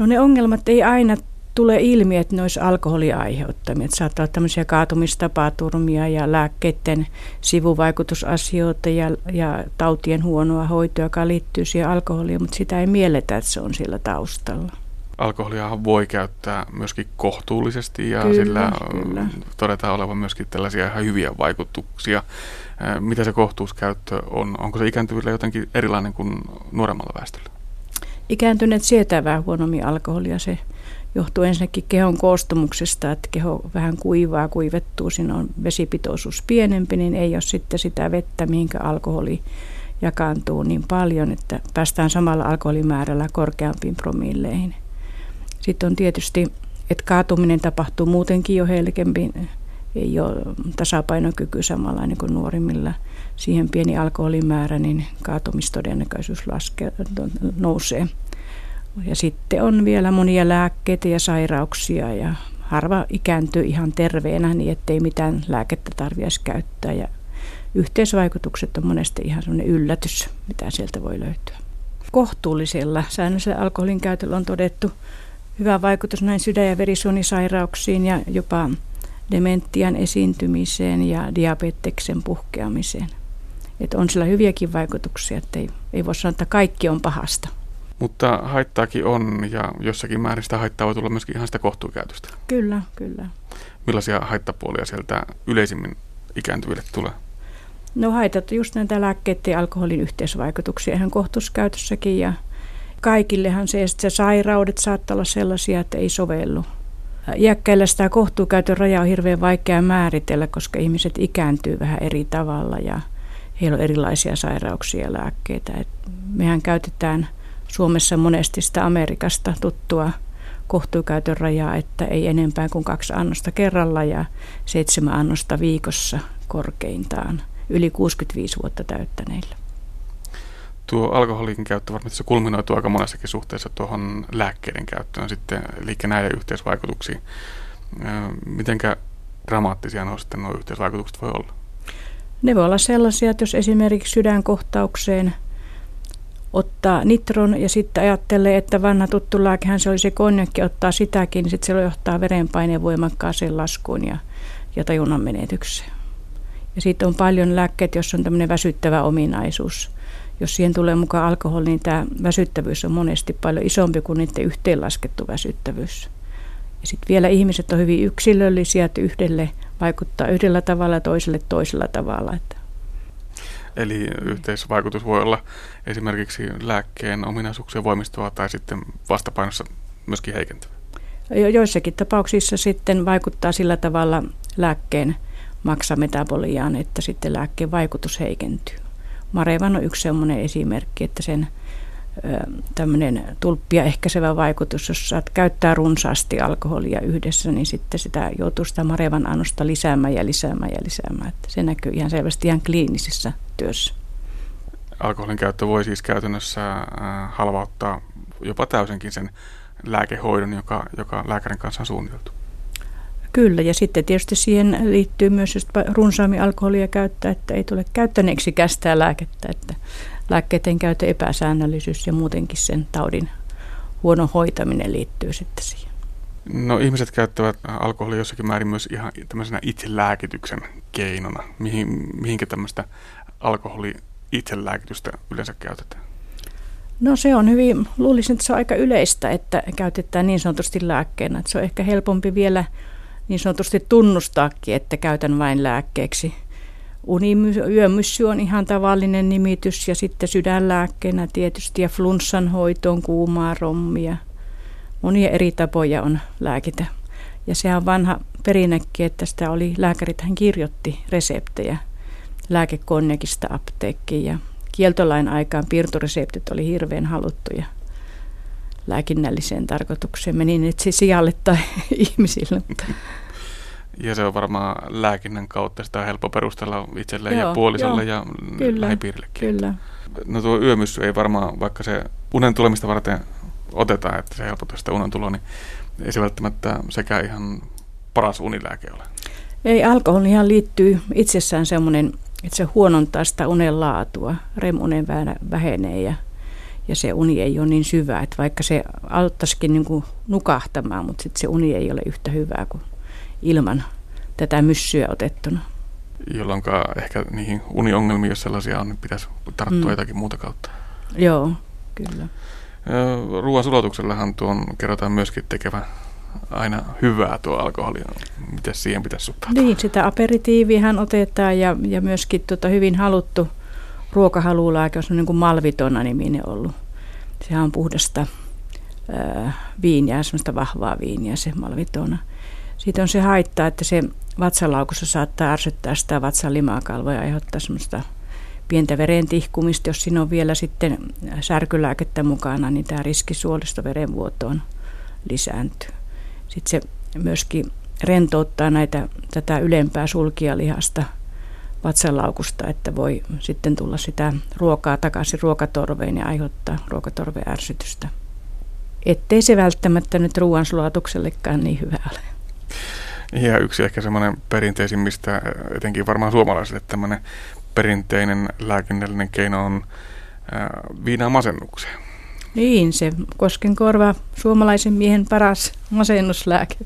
No ne ongelmat ei aina tulee ilmi, että ne olisi alkoholia aiheuttamia. Että saattaa olla tämmöisiä kaatumistapaturmia ja lääkkeiden sivuvaikutusasioita ja, ja tautien huonoa hoitoa, joka liittyy siihen alkoholiin, mutta sitä ei mielletä, että se on siellä taustalla. Alkoholia voi käyttää myöskin kohtuullisesti ja Kyllä, sillä kyllä. todetaan olevan myöskin tällaisia ihan hyviä vaikutuksia. Mitä se kohtuuskäyttö on? Onko se ikääntyvillä jotenkin erilainen kuin nuoremmalla väestöllä? Ikääntyneet sietää vähän huonommin alkoholia. Se johtuu ensinnäkin kehon koostumuksesta, että keho vähän kuivaa, kuivettuu, siinä on vesipitoisuus pienempi, niin ei ole sitten sitä vettä, mihinkä alkoholi jakaantuu niin paljon, että päästään samalla alkoholimäärällä korkeampiin promilleihin. Sitten on tietysti, että kaatuminen tapahtuu muutenkin jo helkempi, ei ole tasapainokyky samanlainen kuin nuorimmilla. Siihen pieni alkoholimäärä, niin kaatumistodennäköisyys laskee, nousee. Ja sitten on vielä monia lääkkeitä ja sairauksia ja harva ikääntyy ihan terveenä niin, ettei mitään lääkettä tarvitsisi käyttää. Ja yhteisvaikutukset on monesti ihan sellainen yllätys, mitä sieltä voi löytyä. Kohtuullisella säännöllisellä alkoholin käytöllä on todettu hyvä vaikutus näin sydän- ja verisuonisairauksiin ja jopa dementian esiintymiseen ja diabeteksen puhkeamiseen. Että on sillä hyviäkin vaikutuksia, että ei, ei voi sanoa, että kaikki on pahasta. Mutta haittaakin on ja jossakin määrin sitä haittaa voi tulla myöskin ihan sitä kohtuukäytöstä. Kyllä, kyllä. Millaisia haittapuolia sieltä yleisimmin ikääntyville tulee? No haitat just näitä lääkkeiden ja alkoholin yhteisvaikutuksia ihan kohtuskäytössäkin ja kaikillehan se, että se sairaudet saattaa olla sellaisia, että ei sovellu. Iäkkäillä sitä kohtuukäytön raja on hirveän vaikea määritellä, koska ihmiset ikääntyy vähän eri tavalla ja heillä on erilaisia sairauksia ja lääkkeitä. Et mehän käytetään Suomessa monesti sitä Amerikasta tuttua kohtuukäytön rajaa, että ei enempää kuin kaksi annosta kerralla ja seitsemän annosta viikossa korkeintaan yli 65 vuotta täyttäneillä. Tuo alkoholin käyttö varmasti kulminoituu aika monessakin suhteessa tuohon lääkkeiden käyttöön sitten, eli näiden yhteisvaikutuksiin. Mitenkä dramaattisia nuo sitten nuo yhteisvaikutukset voi olla? Ne voi olla sellaisia, että jos esimerkiksi sydänkohtaukseen ottaa nitron ja sitten ajattelee, että vanha tuttu lääkehän se oli se konjakki, ottaa sitäkin, niin sitten se johtaa verenpaineen voimakkaaseen laskuun ja, ja tajunnan menetykseen. Ja sitten on paljon lääkkeitä, jos on tämmöinen väsyttävä ominaisuus. Jos siihen tulee mukaan alkoholi, niin tämä väsyttävyys on monesti paljon isompi kuin niiden yhteenlaskettu väsyttävyys. Ja sitten vielä ihmiset on hyvin yksilöllisiä, että yhdelle vaikuttaa yhdellä tavalla ja toiselle toisella tavalla. Että Eli yhteisvaikutus voi olla esimerkiksi lääkkeen ominaisuuksien voimistuvaa tai sitten vastapainossa myöskin heikentävä. jo- joissakin tapauksissa sitten vaikuttaa sillä tavalla lääkkeen maksametaboliaan, että sitten lääkkeen vaikutus heikentyy. Marevan on yksi sellainen esimerkki, että sen tämmöinen tulppia ehkäisevä vaikutus, jos saat käyttää runsaasti alkoholia yhdessä, niin sitten sitä joutuu sitä marevan annosta lisäämään ja lisäämään ja lisäämään. Että se näkyy ihan selvästi ihan kliinisessä työssä. Alkoholin käyttö voi siis käytännössä halvauttaa jopa täysinkin sen lääkehoidon, joka, joka lääkärin kanssa on suunniteltu. Kyllä, ja sitten tietysti siihen liittyy myös, jos runsaammin alkoholia käyttää, että ei tule käyttäneeksi kästää lääkettä, että lääkkeiden käytön epäsäännöllisyys ja muutenkin sen taudin huono hoitaminen liittyy sitten siihen. No ihmiset käyttävät alkoholia jossakin määrin myös ihan tämmöisenä itselääkityksen keinona. Mihin, mihinkä tämmöistä alkoholi itselääkitystä yleensä käytetään? No se on hyvin, luulisin, että se on aika yleistä, että käytetään niin sanotusti lääkkeenä. Että se on ehkä helpompi vielä niin sanotusti tunnustaakin, että käytän vain lääkkeeksi. Unimy- yömyssy on ihan tavallinen nimitys ja sitten sydänlääkkeenä tietysti ja flunssan hoitoon kuumaa rommia. Monia eri tapoja on lääkitä. Ja se on vanha perinnäkin, että sitä oli, lääkärit hän kirjoitti reseptejä lääkekonnekista apteekkiin ja kieltolain aikaan piirtoreseptit oli hirveän haluttuja lääkinnälliseen tarkoitukseen. Meni siis sijalle tai [laughs] ihmisille. Ja se on varmaan lääkinnän kautta sitä on helppo perustella itselleen Joo, ja puolisolle joo, ja kyllä, lähipiirillekin. Kyllä. No tuo yömyssy ei varmaan, vaikka se unen tulemista varten otetaan, että se helpottaa sitä unen tuloa, niin ei se välttämättä sekä ihan paras unilääke ole. Ei, alkoholihan liittyy itsessään semmoinen, että se huonontaa sitä unen laatua. REM-unen vähenee ja, ja se uni ei ole niin syvä, että vaikka se auttaisikin niin kuin nukahtamaan, mutta sitten se uni ei ole yhtä hyvää kuin ilman tätä myssyä otettuna. Jolloin ehkä niihin uniongelmiin, jos sellaisia on, niin pitäisi tarttua mm. jotakin muuta kautta. Joo, kyllä. Ruoan sulatuksellahan tuon kerrotaan myöskin tekevä aina hyvää tuo alkoholi. Miten siihen pitäisi suhtautua? Niin, sitä aperitiivihän otetaan ja, ja myöskin tota hyvin haluttu ruokahalulääke on niin kuin malvitona niminen ollut. Sehän on puhdasta ää, viiniä, semmoista vahvaa viiniä se malvitona. Siitä on se haittaa, että se vatsalaukussa saattaa ärsyttää sitä vatsan limakalvoja ja aiheuttaa semmoista pientä veren tihkumista. Jos siinä on vielä sitten särkylääkettä mukana, niin tämä riski verenvuotoon lisääntyy. Sitten se myöskin rentouttaa näitä, tätä ylempää sulkijalihasta vatsalaukusta, että voi sitten tulla sitä ruokaa takaisin ruokatorveen ja aiheuttaa ruokatorveärsytystä. Ettei se välttämättä nyt ruoansulatuksellekaan niin hyvä ole. Ja yksi ehkä semmoinen perinteisimmistä, etenkin varmaan suomalaisille tämmöinen perinteinen lääkinnällinen keino on viinaa masennukseen. Niin, se koskenkorva, suomalaisen miehen paras masennuslääke.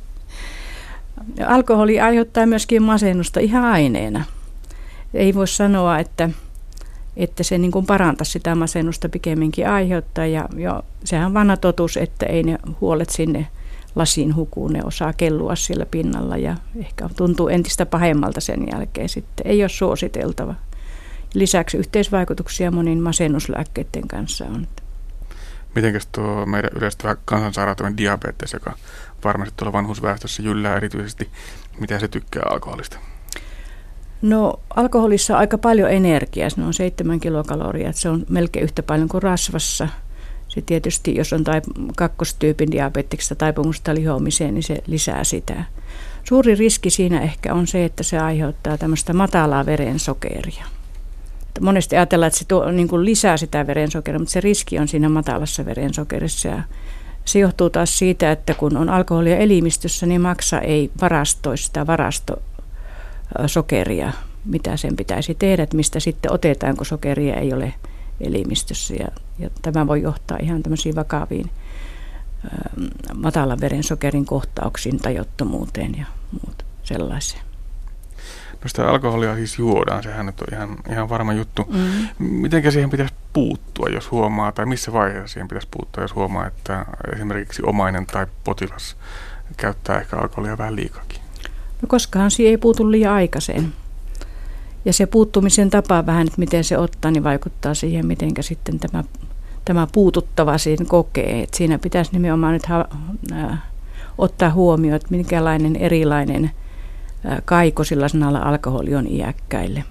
Alkoholi aiheuttaa myöskin masennusta ihan aineena. Ei voi sanoa, että, että se niin kuin parantaisi sitä masennusta pikemminkin aiheuttaa. Ja jo, sehän on vanha totuus, että ei ne huolet sinne lasiin hukuu, ne osaa kellua siellä pinnalla ja ehkä tuntuu entistä pahemmalta sen jälkeen sitten. Ei ole suositeltava. Lisäksi yhteisvaikutuksia monin masennuslääkkeiden kanssa on. Mitenkäs tuo meidän yleistävä kansansairautemme diabetes, joka varmasti tuolla vanhusväestössä jyllää erityisesti, mitä se tykkää alkoholista? No alkoholissa on aika paljon energiaa, se on 7 kilokaloria, se on melkein yhtä paljon kuin rasvassa. Se tietysti, jos on tai kakkostyypin diabeteksta taipumusta lihoamiseen, niin se lisää sitä. Suuri riski siinä ehkä on se, että se aiheuttaa tämmöistä matalaa verensokeria monesti ajatellaan, että se tuo, niin kuin lisää sitä verensokeria, mutta se riski on siinä matalassa verensokerissa. Ja se johtuu taas siitä, että kun on alkoholia elimistössä, niin maksa ei varastoi sitä varastosokeria, mitä sen pitäisi tehdä, että mistä sitten otetaan, kun sokeria ei ole elimistössä. Ja, ja tämä voi johtaa ihan tämmöisiin vakaviin matalan verensokerin kohtauksiin, tajottomuuteen ja muut sellaiseen. No sitä alkoholia siis juodaan, sehän nyt on ihan, ihan varma juttu. Mm. Mitenkä siihen pitäisi puuttua, jos huomaa, tai missä vaiheessa siihen pitäisi puuttua, jos huomaa, että esimerkiksi omainen tai potilas käyttää ehkä alkoholia vähän liikakin? No koskahan siihen ei puutu liian aikaiseen. Ja se puuttumisen tapa vähän, että miten se ottaa, niin vaikuttaa siihen, miten sitten tämä, tämä puututtava siinä kokee. Et siinä pitäisi nimenomaan nyt ha, äh, ottaa huomioon, että minkälainen erilainen – kaiko sillä sanalla alkoholi on iäkkäille.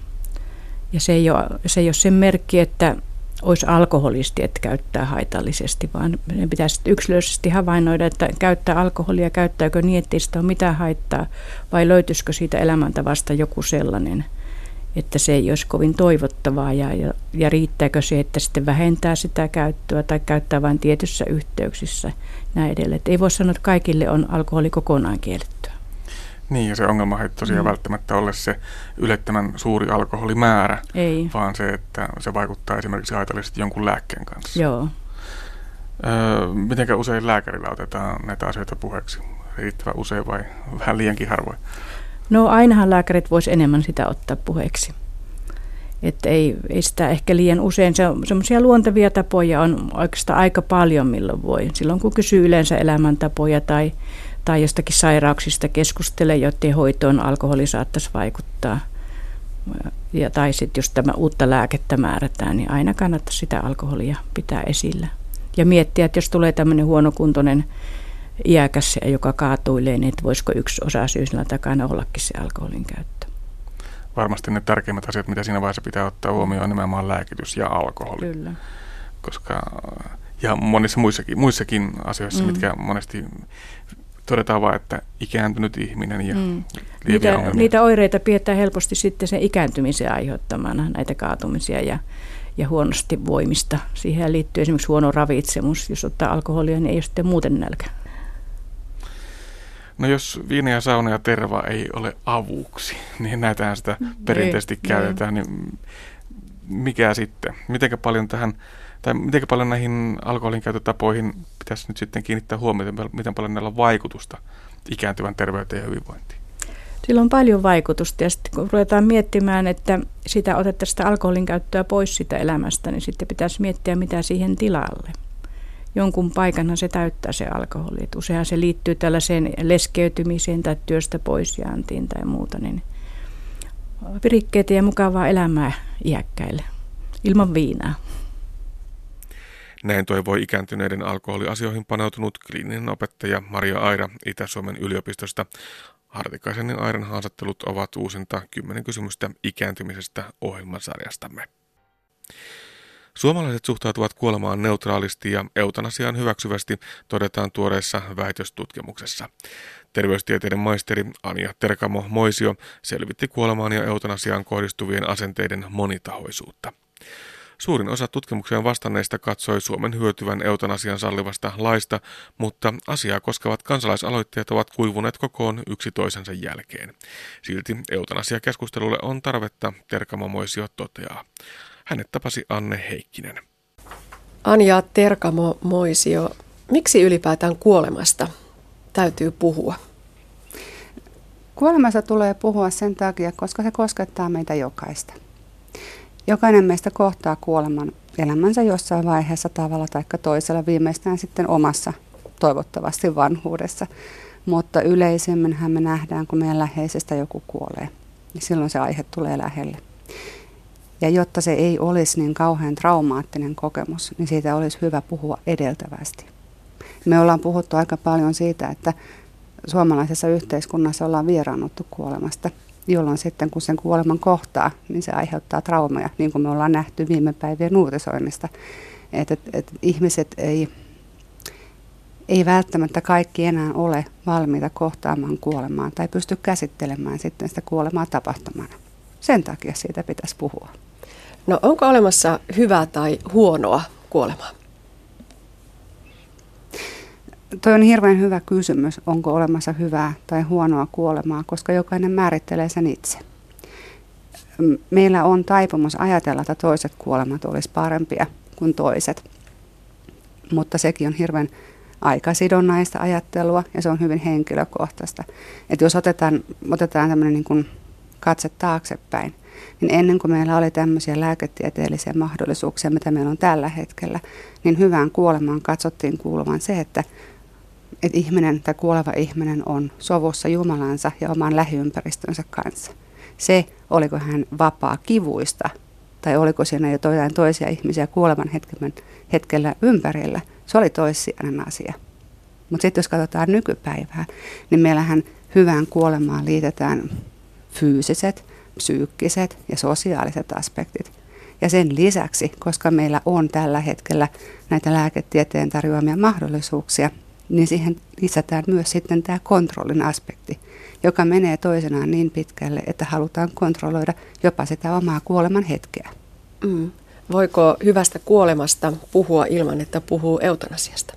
Ja se ei, ole, se ei ole sen merkki, että olisi alkoholisti, että käyttää haitallisesti, vaan ne pitäisi yksilöllisesti havainnoida, että käyttää alkoholia, käyttääkö niin, että ei sitä ole mitään haittaa, vai löytyisikö siitä elämäntavasta joku sellainen, että se ei olisi kovin toivottavaa, ja, ja, ja riittääkö se, että sitten vähentää sitä käyttöä tai käyttää vain tietyissä yhteyksissä näin edelleen. Että ei voi sanoa, että kaikille on alkoholi kokonaan kiellettyä. Niin, ja se ongelma ei tosiaan mm. välttämättä ole se ylettömän suuri alkoholimäärä, ei. vaan se, että se vaikuttaa esimerkiksi haitallisesti jonkun lääkkeen kanssa. Joo. Öö, mitenkä usein lääkärillä otetaan näitä asioita puheeksi? Riittävän usein vai vähän liiankin harvoin? No ainahan lääkärit voisi enemmän sitä ottaa puheeksi. Että ei, ei sitä ehkä liian usein. Se on semmoisia luontevia tapoja on oikeastaan aika paljon, milloin voi. Silloin kun kysyy yleensä elämäntapoja tai tai jostakin sairauksista keskustelee, joiden hoitoon alkoholi saattaisi vaikuttaa. Ja, tai sitten jos tämä uutta lääkettä määrätään, niin aina kannattaa sitä alkoholia pitää esillä. Ja miettiä, että jos tulee tämmöinen huonokuntoinen iäkäs, joka kaatuilee, niin että voisiko yksi osa syysillä takana ollakin se alkoholin käyttö. Varmasti ne tärkeimmät asiat, mitä siinä vaiheessa pitää ottaa huomioon, on nimenomaan lääkitys ja alkoholi. Kyllä. Koska, ja monissa muissakin, muissakin asioissa, mm. mitkä monesti todetaan vain, että ikääntynyt ihminen ja mm. niitä, niitä oireita pidetään helposti sitten sen ikääntymisen aiheuttamana, näitä kaatumisia ja, ja huonosti voimista. Siihen liittyy esimerkiksi huono ravitsemus. Jos ottaa alkoholia, niin ei ole sitten muuten nälkä. No jos viini ja sauna ja terva ei ole avuksi, [laughs] niin näitähän sitä perinteisesti ei, käytetään, niin mikä sitten? Mitenkä paljon tähän tai miten paljon näihin alkoholin käytötapoihin pitäisi nyt sitten kiinnittää huomiota, miten paljon näillä on vaikutusta ikääntyvän terveyteen ja hyvinvointiin? Sillä on paljon vaikutusta ja sitten kun ruvetaan miettimään, että sitä otettaisiin sitä alkoholin käyttöä pois sitä elämästä, niin sitten pitäisi miettiä, mitä siihen tilalle. Jonkun paikanhan se täyttää se alkoholi. Useinhan se liittyy tällaiseen leskeytymiseen tai työstä poisjääntiin tai muuta. Niin virikkeitä ja mukavaa elämää iäkkäille ilman viinaa. Näin toivoi ikääntyneiden alkoholiasioihin paneutunut kliininen opettaja Maria Aira Itä-Suomen yliopistosta. Hartikaisen ja Airan haastattelut ovat uusinta 10 kysymystä ikääntymisestä ohjelmasarjastamme. Suomalaiset suhtautuvat kuolemaan neutraalisti ja eutanasiaan hyväksyvästi, todetaan tuoreessa väitöstutkimuksessa. Terveystieteiden maisteri Anja Terkamo Moisio selvitti kuolemaan ja eutanasiaan kohdistuvien asenteiden monitahoisuutta. Suurin osa tutkimukseen vastanneista katsoi Suomen hyötyvän eutanasian sallivasta laista, mutta asiaa koskevat kansalaisaloitteet ovat kuivuneet kokoon yksi toisensa jälkeen. Silti eutanasiakeskustelulle on tarvetta, Terkamo Moisio toteaa. Hänet tapasi Anne Heikkinen. Anja Terkamo Moisio, miksi ylipäätään kuolemasta täytyy puhua? Kuolemasta tulee puhua sen takia, koska se koskettaa meitä jokaista. Jokainen meistä kohtaa kuoleman elämänsä jossain vaiheessa tavalla tai toisella, viimeistään sitten omassa toivottavasti vanhuudessa. Mutta yleisemminhän me nähdään, kun meidän läheisestä joku kuolee. Silloin se aihe tulee lähelle. Ja jotta se ei olisi niin kauhean traumaattinen kokemus, niin siitä olisi hyvä puhua edeltävästi. Me ollaan puhuttu aika paljon siitä, että suomalaisessa yhteiskunnassa ollaan vieraannuttu kuolemasta, jolloin sitten kun sen kuoleman kohtaa, niin se aiheuttaa traumaja, niin kuin me ollaan nähty viime päivien uutisoinnista. Että et, et ihmiset ei, ei välttämättä kaikki enää ole valmiita kohtaamaan kuolemaa tai pysty käsittelemään sitten sitä kuolemaa tapahtumana. Sen takia siitä pitäisi puhua. No onko olemassa hyvää tai huonoa kuolemaa? Toi on hirveän hyvä kysymys, onko olemassa hyvää tai huonoa kuolemaa, koska jokainen määrittelee sen itse. Meillä on taipumus ajatella, että toiset kuolemat olisi parempia kuin toiset, mutta sekin on hirveän aikasidonnaista ajattelua ja se on hyvin henkilökohtaista. Et jos otetaan, otetaan tämmöinen niin katse taaksepäin, niin ennen kuin meillä oli tämmöisiä lääketieteellisiä mahdollisuuksia, mitä meillä on tällä hetkellä, niin hyvään kuolemaan katsottiin kuuluvan se, että, että ihminen tai kuoleva ihminen on sovussa Jumalansa ja oman lähiympäristönsä kanssa. Se, oliko hän vapaa kivuista tai oliko siinä jo jotain toisia ihmisiä kuoleman hetkellä ympärillä, se oli toissijainen asia. Mutta sitten jos katsotaan nykypäivää, niin meillähän hyvään kuolemaan liitetään fyysiset, psyykkiset ja sosiaaliset aspektit. Ja sen lisäksi, koska meillä on tällä hetkellä näitä lääketieteen tarjoamia mahdollisuuksia, niin siihen lisätään myös sitten tämä kontrollin aspekti, joka menee toisenaan niin pitkälle, että halutaan kontrolloida jopa sitä omaa kuoleman hetkeä. Mm. Voiko hyvästä kuolemasta puhua ilman, että puhuu eutanasiasta?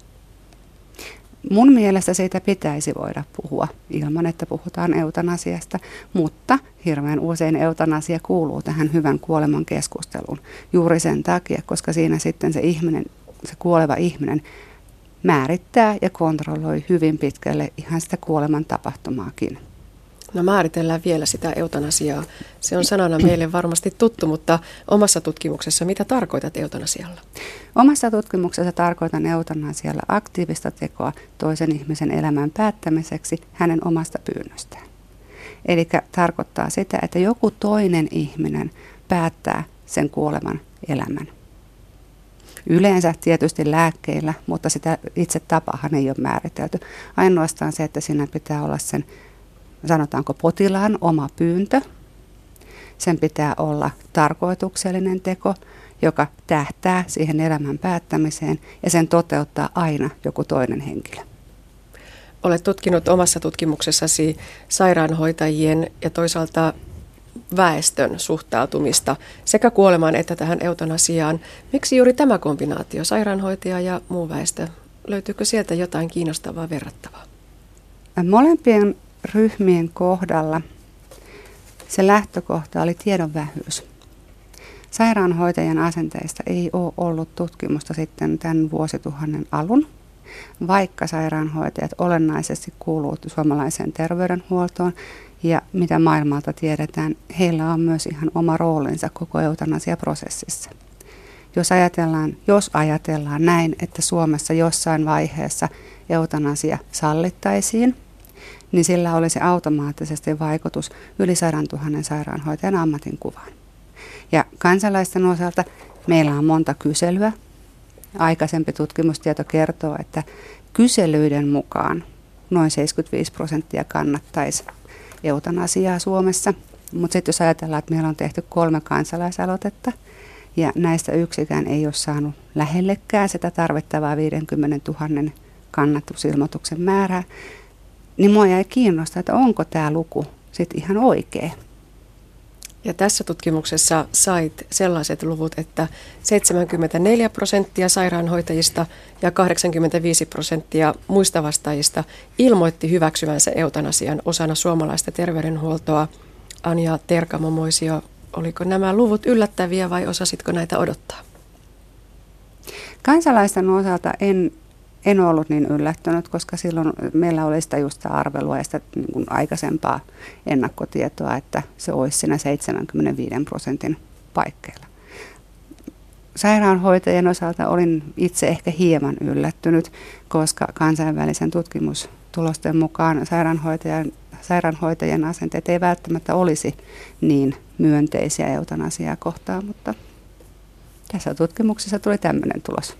Mun mielestä siitä pitäisi voida puhua ilman, että puhutaan eutanasiasta, mutta hirveän usein eutanasia kuuluu tähän hyvän kuoleman keskusteluun juuri sen takia, koska siinä sitten se ihminen, se kuoleva ihminen määrittää ja kontrolloi hyvin pitkälle ihan sitä kuoleman tapahtumaakin. No määritellään vielä sitä eutanasiaa. Se on sanana meille varmasti tuttu, mutta omassa tutkimuksessa mitä tarkoitat eutanasialla? Omassa tutkimuksessa tarkoitan eutanasialla aktiivista tekoa toisen ihmisen elämän päättämiseksi hänen omasta pyynnöstään. Eli tarkoittaa sitä, että joku toinen ihminen päättää sen kuoleman elämän. Yleensä tietysti lääkkeillä, mutta sitä itse tapahan ei ole määritelty. Ainoastaan se, että siinä pitää olla sen sanotaanko potilaan oma pyyntö. Sen pitää olla tarkoituksellinen teko, joka tähtää siihen elämän päättämiseen ja sen toteuttaa aina joku toinen henkilö. Olet tutkinut omassa tutkimuksessasi sairaanhoitajien ja toisaalta väestön suhtautumista sekä kuolemaan että tähän eutanasiaan. Miksi juuri tämä kombinaatio, sairaanhoitaja ja muu väestö? Löytyykö sieltä jotain kiinnostavaa verrattavaa? Molempien ryhmien kohdalla se lähtökohta oli tiedon vähyys. Sairaanhoitajan asenteista ei ole ollut tutkimusta sitten tämän vuosituhannen alun, vaikka sairaanhoitajat olennaisesti kuuluvat suomalaiseen terveydenhuoltoon ja mitä maailmalta tiedetään, heillä on myös ihan oma roolinsa koko eutanasiaprosessissa. Jos ajatellaan, jos ajatellaan näin, että Suomessa jossain vaiheessa eutanasia sallittaisiin, niin sillä olisi automaattisesti vaikutus yli 100 000 sairaanhoitajan ammatinkuvaan. Ja kansalaisten osalta meillä on monta kyselyä. Aikaisempi tutkimustieto kertoo, että kyselyiden mukaan noin 75 prosenttia kannattaisi eutanasiaa Suomessa. Mutta sitten jos ajatellaan, että meillä on tehty kolme kansalaisaloitetta ja näistä yksikään ei ole saanut lähellekään sitä tarvittavaa 50 000 kannatusilmoituksen määrää, niin mua jäi kiinnostaa, että onko tämä luku sitten ihan oikea. Ja tässä tutkimuksessa sait sellaiset luvut, että 74 prosenttia sairaanhoitajista ja 85 prosenttia muista vastaajista ilmoitti hyväksyvänsä eutanasian osana suomalaista terveydenhuoltoa. Anja Terkamomoisio, oliko nämä luvut yllättäviä vai osasitko näitä odottaa? Kansalaisten osalta en en ollut niin yllättynyt, koska silloin meillä oli sitä just arvelua ja sitä niin kuin aikaisempaa ennakkotietoa, että se olisi siinä 75 prosentin paikkeilla. Sairaanhoitajien osalta olin itse ehkä hieman yllättynyt, koska kansainvälisen tutkimustulosten mukaan sairaanhoitajan, sairaanhoitajien asenteet ei välttämättä olisi niin myönteisiä eutanasiaa kohtaan, mutta tässä tutkimuksessa tuli tämmöinen tulos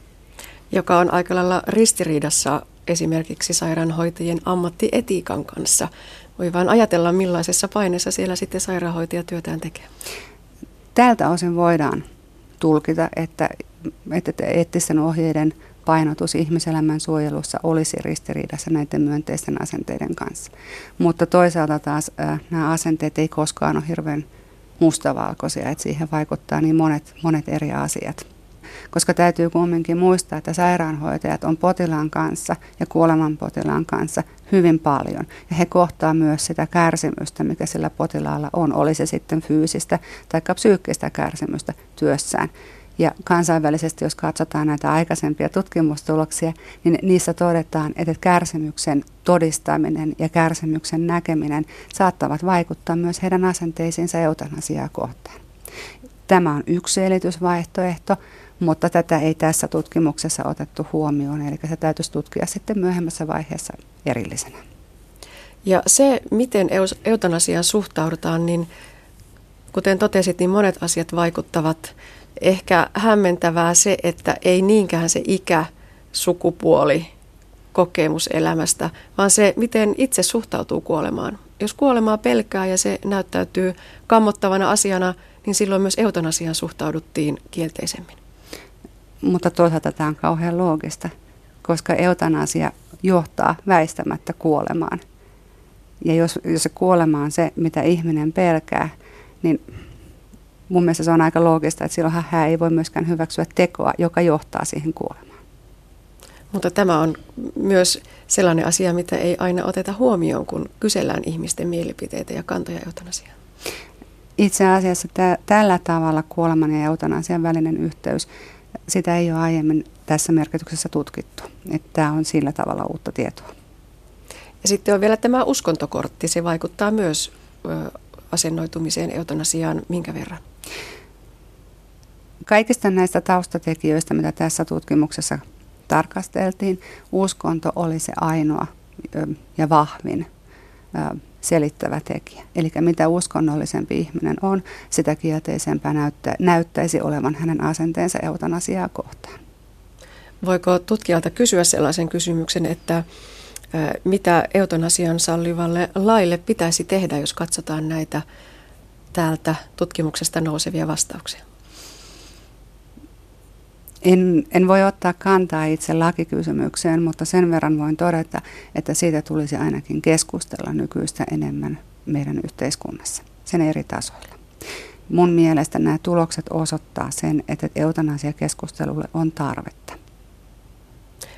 joka on aika lailla ristiriidassa esimerkiksi sairaanhoitajien ammattietiikan kanssa. Voi vain ajatella, millaisessa paineessa siellä sitten sairaanhoitaja työtään tekee. Tältä osin voidaan tulkita, että, että eettisten ohjeiden painotus ihmiselämän suojelussa olisi ristiriidassa näiden myönteisten asenteiden kanssa. Mutta toisaalta taas äh, nämä asenteet ei koskaan ole hirveän mustavalkoisia, että siihen vaikuttaa niin monet, monet eri asiat koska täytyy kumminkin muistaa, että sairaanhoitajat on potilaan kanssa ja kuoleman potilaan kanssa hyvin paljon. Ja he kohtaa myös sitä kärsimystä, mikä sillä potilaalla on, oli se sitten fyysistä tai psyykkistä kärsimystä työssään. Ja kansainvälisesti, jos katsotaan näitä aikaisempia tutkimustuloksia, niin niissä todetaan, että kärsimyksen todistaminen ja kärsimyksen näkeminen saattavat vaikuttaa myös heidän asenteisiinsa eutanasiaa kohtaan. Tämä on yksi selitysvaihtoehto, mutta tätä ei tässä tutkimuksessa otettu huomioon, eli se täytyisi tutkia sitten myöhemmässä vaiheessa erillisenä. Ja se, miten eutanasiaan suhtaudutaan, niin kuten totesit, niin monet asiat vaikuttavat. Ehkä hämmentävää se, että ei niinkään se ikä, sukupuoli, kokemus elämästä, vaan se, miten itse suhtautuu kuolemaan. Jos kuolemaa pelkää ja se näyttäytyy kammottavana asiana, niin silloin myös eutanasiaan suhtauduttiin kielteisemmin. Mutta toisaalta tämä on kauhean loogista, koska eutanasia johtaa väistämättä kuolemaan. Ja jos, jos se kuolema on se, mitä ihminen pelkää, niin mun mielestä se on aika loogista, että silloin hän ei voi myöskään hyväksyä tekoa, joka johtaa siihen kuolemaan. Mutta tämä on myös sellainen asia, mitä ei aina oteta huomioon, kun kysellään ihmisten mielipiteitä ja kantoja eutanasiaan. Itse asiassa tä- tällä tavalla kuoleman ja eutanasian välinen yhteys sitä ei ole aiemmin tässä merkityksessä tutkittu. Että tämä on sillä tavalla uutta tietoa. Ja sitten on vielä tämä uskontokortti. Se vaikuttaa myös asennoitumiseen eutanasiaan minkä verran? Kaikista näistä taustatekijöistä, mitä tässä tutkimuksessa tarkasteltiin, uskonto oli se ainoa ja vahvin selittävä tekijä. Eli mitä uskonnollisempi ihminen on, sitä kielteisempää näyttä, näyttäisi olevan hänen asenteensa eutanasiaa kohtaan. Voiko tutkijalta kysyä sellaisen kysymyksen, että mitä eutanasian sallivalle laille pitäisi tehdä, jos katsotaan näitä täältä tutkimuksesta nousevia vastauksia? En, en voi ottaa kantaa itse lakikysymykseen, mutta sen verran voin todeta, että siitä tulisi ainakin keskustella nykyistä enemmän meidän yhteiskunnassa, sen eri tasoilla. Mun mielestä nämä tulokset osoittaa sen, että eutanasiakeskustelulle on tarvetta.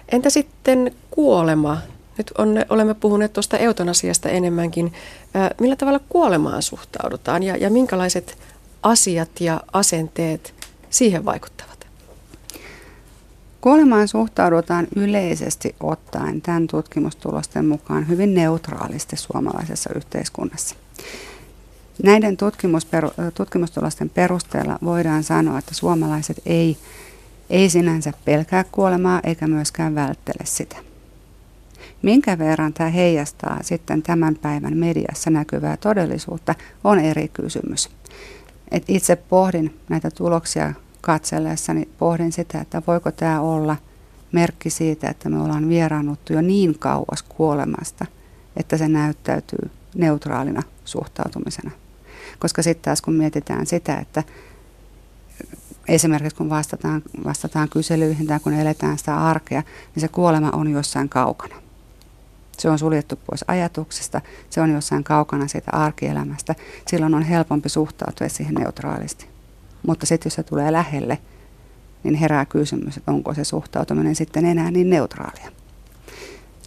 Entä sitten kuolema? Nyt on, olemme puhuneet tuosta eutanasiasta enemmänkin. Millä tavalla kuolemaan suhtaudutaan ja, ja minkälaiset asiat ja asenteet siihen vaikuttavat? Kuolemaan suhtaudutaan yleisesti ottaen tämän tutkimustulosten mukaan hyvin neutraalisti suomalaisessa yhteiskunnassa. Näiden tutkimustulosten perusteella voidaan sanoa, että suomalaiset ei, ei sinänsä pelkää kuolemaa eikä myöskään välttele sitä. Minkä verran tämä heijastaa sitten tämän päivän mediassa näkyvää todellisuutta on eri kysymys. Et itse pohdin näitä tuloksia katsellessani, pohdin sitä, että voiko tämä olla merkki siitä, että me ollaan vieraannuttu jo niin kauas kuolemasta, että se näyttäytyy neutraalina suhtautumisena. Koska sitten taas kun mietitään sitä, että esimerkiksi kun vastataan, vastataan kyselyihin tai kun eletään sitä arkea, niin se kuolema on jossain kaukana. Se on suljettu pois ajatuksesta, se on jossain kaukana siitä arkielämästä. Silloin on helpompi suhtautua siihen neutraalisti. Mutta sitten jos se tulee lähelle, niin herää kysymys, että onko se suhtautuminen sitten enää niin neutraalia.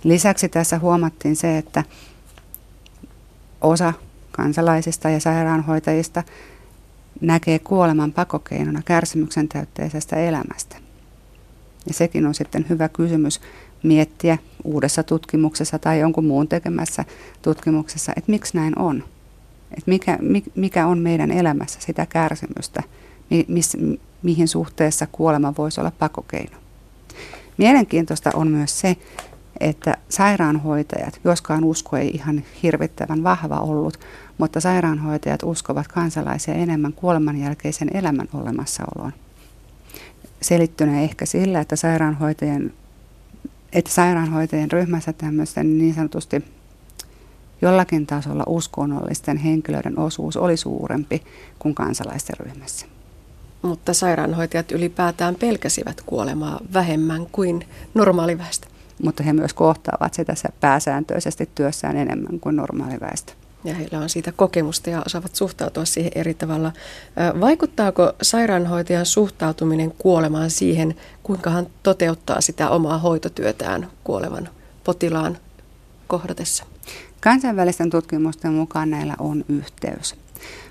Lisäksi tässä huomattiin se, että osa kansalaisista ja sairaanhoitajista näkee kuoleman pakokeinona kärsimyksen täytteisestä elämästä. Ja sekin on sitten hyvä kysymys miettiä uudessa tutkimuksessa tai jonkun muun tekemässä tutkimuksessa, että miksi näin on. Että mikä, mikä on meidän elämässä sitä kärsimystä, mi, mis, mihin suhteessa kuolema voisi olla pakokeino. Mielenkiintoista on myös se, että sairaanhoitajat, joskaan usko ei ihan hirvittävän vahva ollut, mutta sairaanhoitajat uskovat kansalaisia enemmän kuoleman jälkeisen elämän olemassaoloon. Selittyneen ehkä sillä, että sairaanhoitajien, että sairaanhoitajien ryhmässä tämmöisten niin sanotusti jollakin tasolla uskonnollisten henkilöiden osuus oli suurempi kuin kansalaisten ryhmässä. Mutta sairaanhoitajat ylipäätään pelkäsivät kuolemaa vähemmän kuin normaaliväestö mutta he myös kohtaavat sitä pääsääntöisesti työssään enemmän kuin normaali väestö. Ja heillä on siitä kokemusta ja osaavat suhtautua siihen eri tavalla. Vaikuttaako sairaanhoitajan suhtautuminen kuolemaan siihen, kuinka hän toteuttaa sitä omaa hoitotyötään kuolevan potilaan kohdatessa? Kansainvälisten tutkimusten mukaan näillä on yhteys.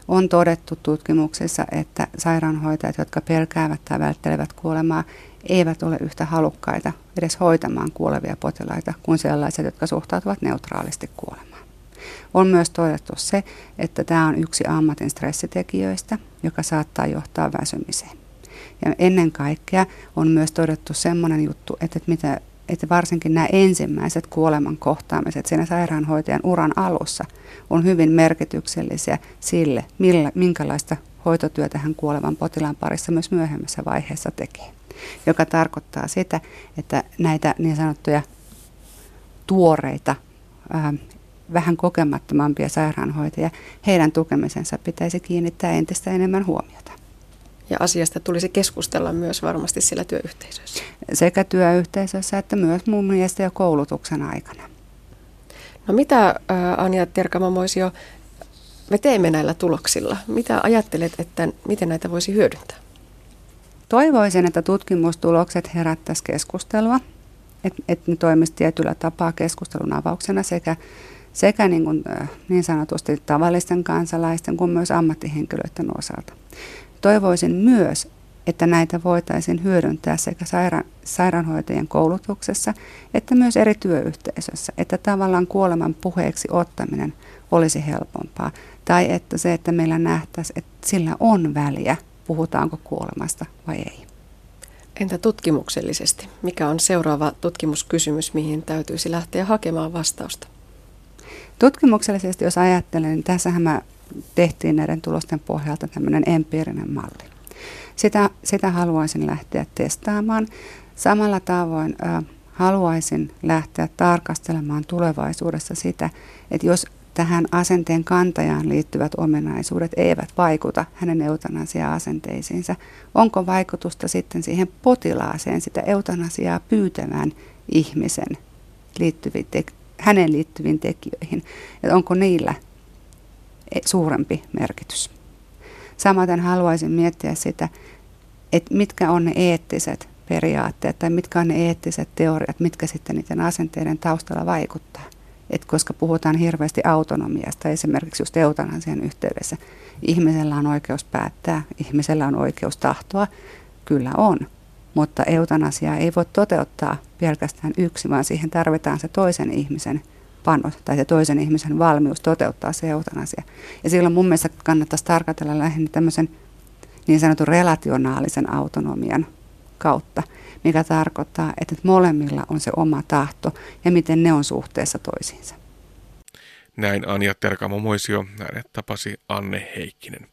On todettu tutkimuksissa, että sairaanhoitajat, jotka pelkäävät tai välttelevät kuolemaa, eivät ole yhtä halukkaita edes hoitamaan kuolevia potilaita kuin sellaiset, jotka suhtautuvat neutraalisti kuolemaan. On myös todettu se, että tämä on yksi ammatin stressitekijöistä, joka saattaa johtaa väsymiseen. Ja ennen kaikkea on myös todettu semmoinen juttu, että, mitä, että varsinkin nämä ensimmäiset kuoleman kohtaamiset siinä sairaanhoitajan uran alussa on hyvin merkityksellisiä sille, millä, minkälaista hoitotyötä hän kuolevan potilaan parissa myös myöhemmässä vaiheessa tekee joka tarkoittaa sitä, että näitä niin sanottuja tuoreita, ähm, vähän kokemattomampia sairaanhoitajia, heidän tukemisensa pitäisi kiinnittää entistä enemmän huomiota. Ja asiasta tulisi keskustella myös varmasti sillä työyhteisössä. Sekä työyhteisössä että myös mun mielestä jo koulutuksen aikana. No mitä äh, Anja Terkamamoisio me teemme näillä tuloksilla? Mitä ajattelet, että miten näitä voisi hyödyntää? Toivoisin, että tutkimustulokset herättäisi keskustelua, että et ne toimisi tietyllä tapaa keskustelun avauksena sekä, sekä niin, kuin, niin sanotusti tavallisten kansalaisten kuin myös ammattihenkilöiden osalta. Toivoisin myös, että näitä voitaisiin hyödyntää sekä saira- sairaanhoitajien koulutuksessa että myös eri työyhteisössä, että tavallaan kuoleman puheeksi ottaminen olisi helpompaa. Tai että se, että meillä nähtäisiin, että sillä on väliä – puhutaanko kuolemasta vai ei. Entä tutkimuksellisesti? Mikä on seuraava tutkimuskysymys, mihin täytyisi lähteä hakemaan vastausta? Tutkimuksellisesti, jos ajattelen, niin tässähän mä tehtiin näiden tulosten pohjalta tämmöinen empiirinen malli. Sitä, sitä haluaisin lähteä testaamaan. Samalla tavoin äh, haluaisin lähteä tarkastelemaan tulevaisuudessa sitä, että jos tähän asenteen kantajaan liittyvät ominaisuudet eivät vaikuta hänen eutanasia-asenteisiinsa. Onko vaikutusta sitten siihen potilaaseen, sitä eutanasiaa pyytävään ihmisen liittyviin hänen liittyviin tekijöihin, että onko niillä suurempi merkitys. Samaten haluaisin miettiä sitä, että mitkä on ne eettiset periaatteet tai mitkä on ne eettiset teoriat, mitkä sitten niiden asenteiden taustalla vaikuttaa Et koska puhutaan hirveästi autonomiasta, esimerkiksi just eutanasian yhteydessä, ihmisellä on oikeus päättää, ihmisellä on oikeus tahtoa, kyllä on. Mutta eutanasiaa ei voi toteuttaa pelkästään yksi, vaan siihen tarvitaan se toisen ihmisen panos tai se toisen ihmisen valmius toteuttaa se eutanasia. Ja silloin mun mielestä kannattaisi tarkatella lähinnä tämmöisen niin sanotun relationaalisen autonomian kautta, mikä tarkoittaa, että molemmilla on se oma tahto ja miten ne on suhteessa toisiinsa. Näin Anja Terkamo Moisio, hänet tapasi Anne Heikkinen.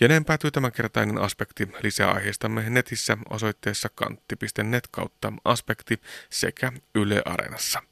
Ja näin päätyy tämänkertainen aspekti. Lisää aiheistamme netissä osoitteessa kantti.net kautta aspekti sekä Yle Areenassa.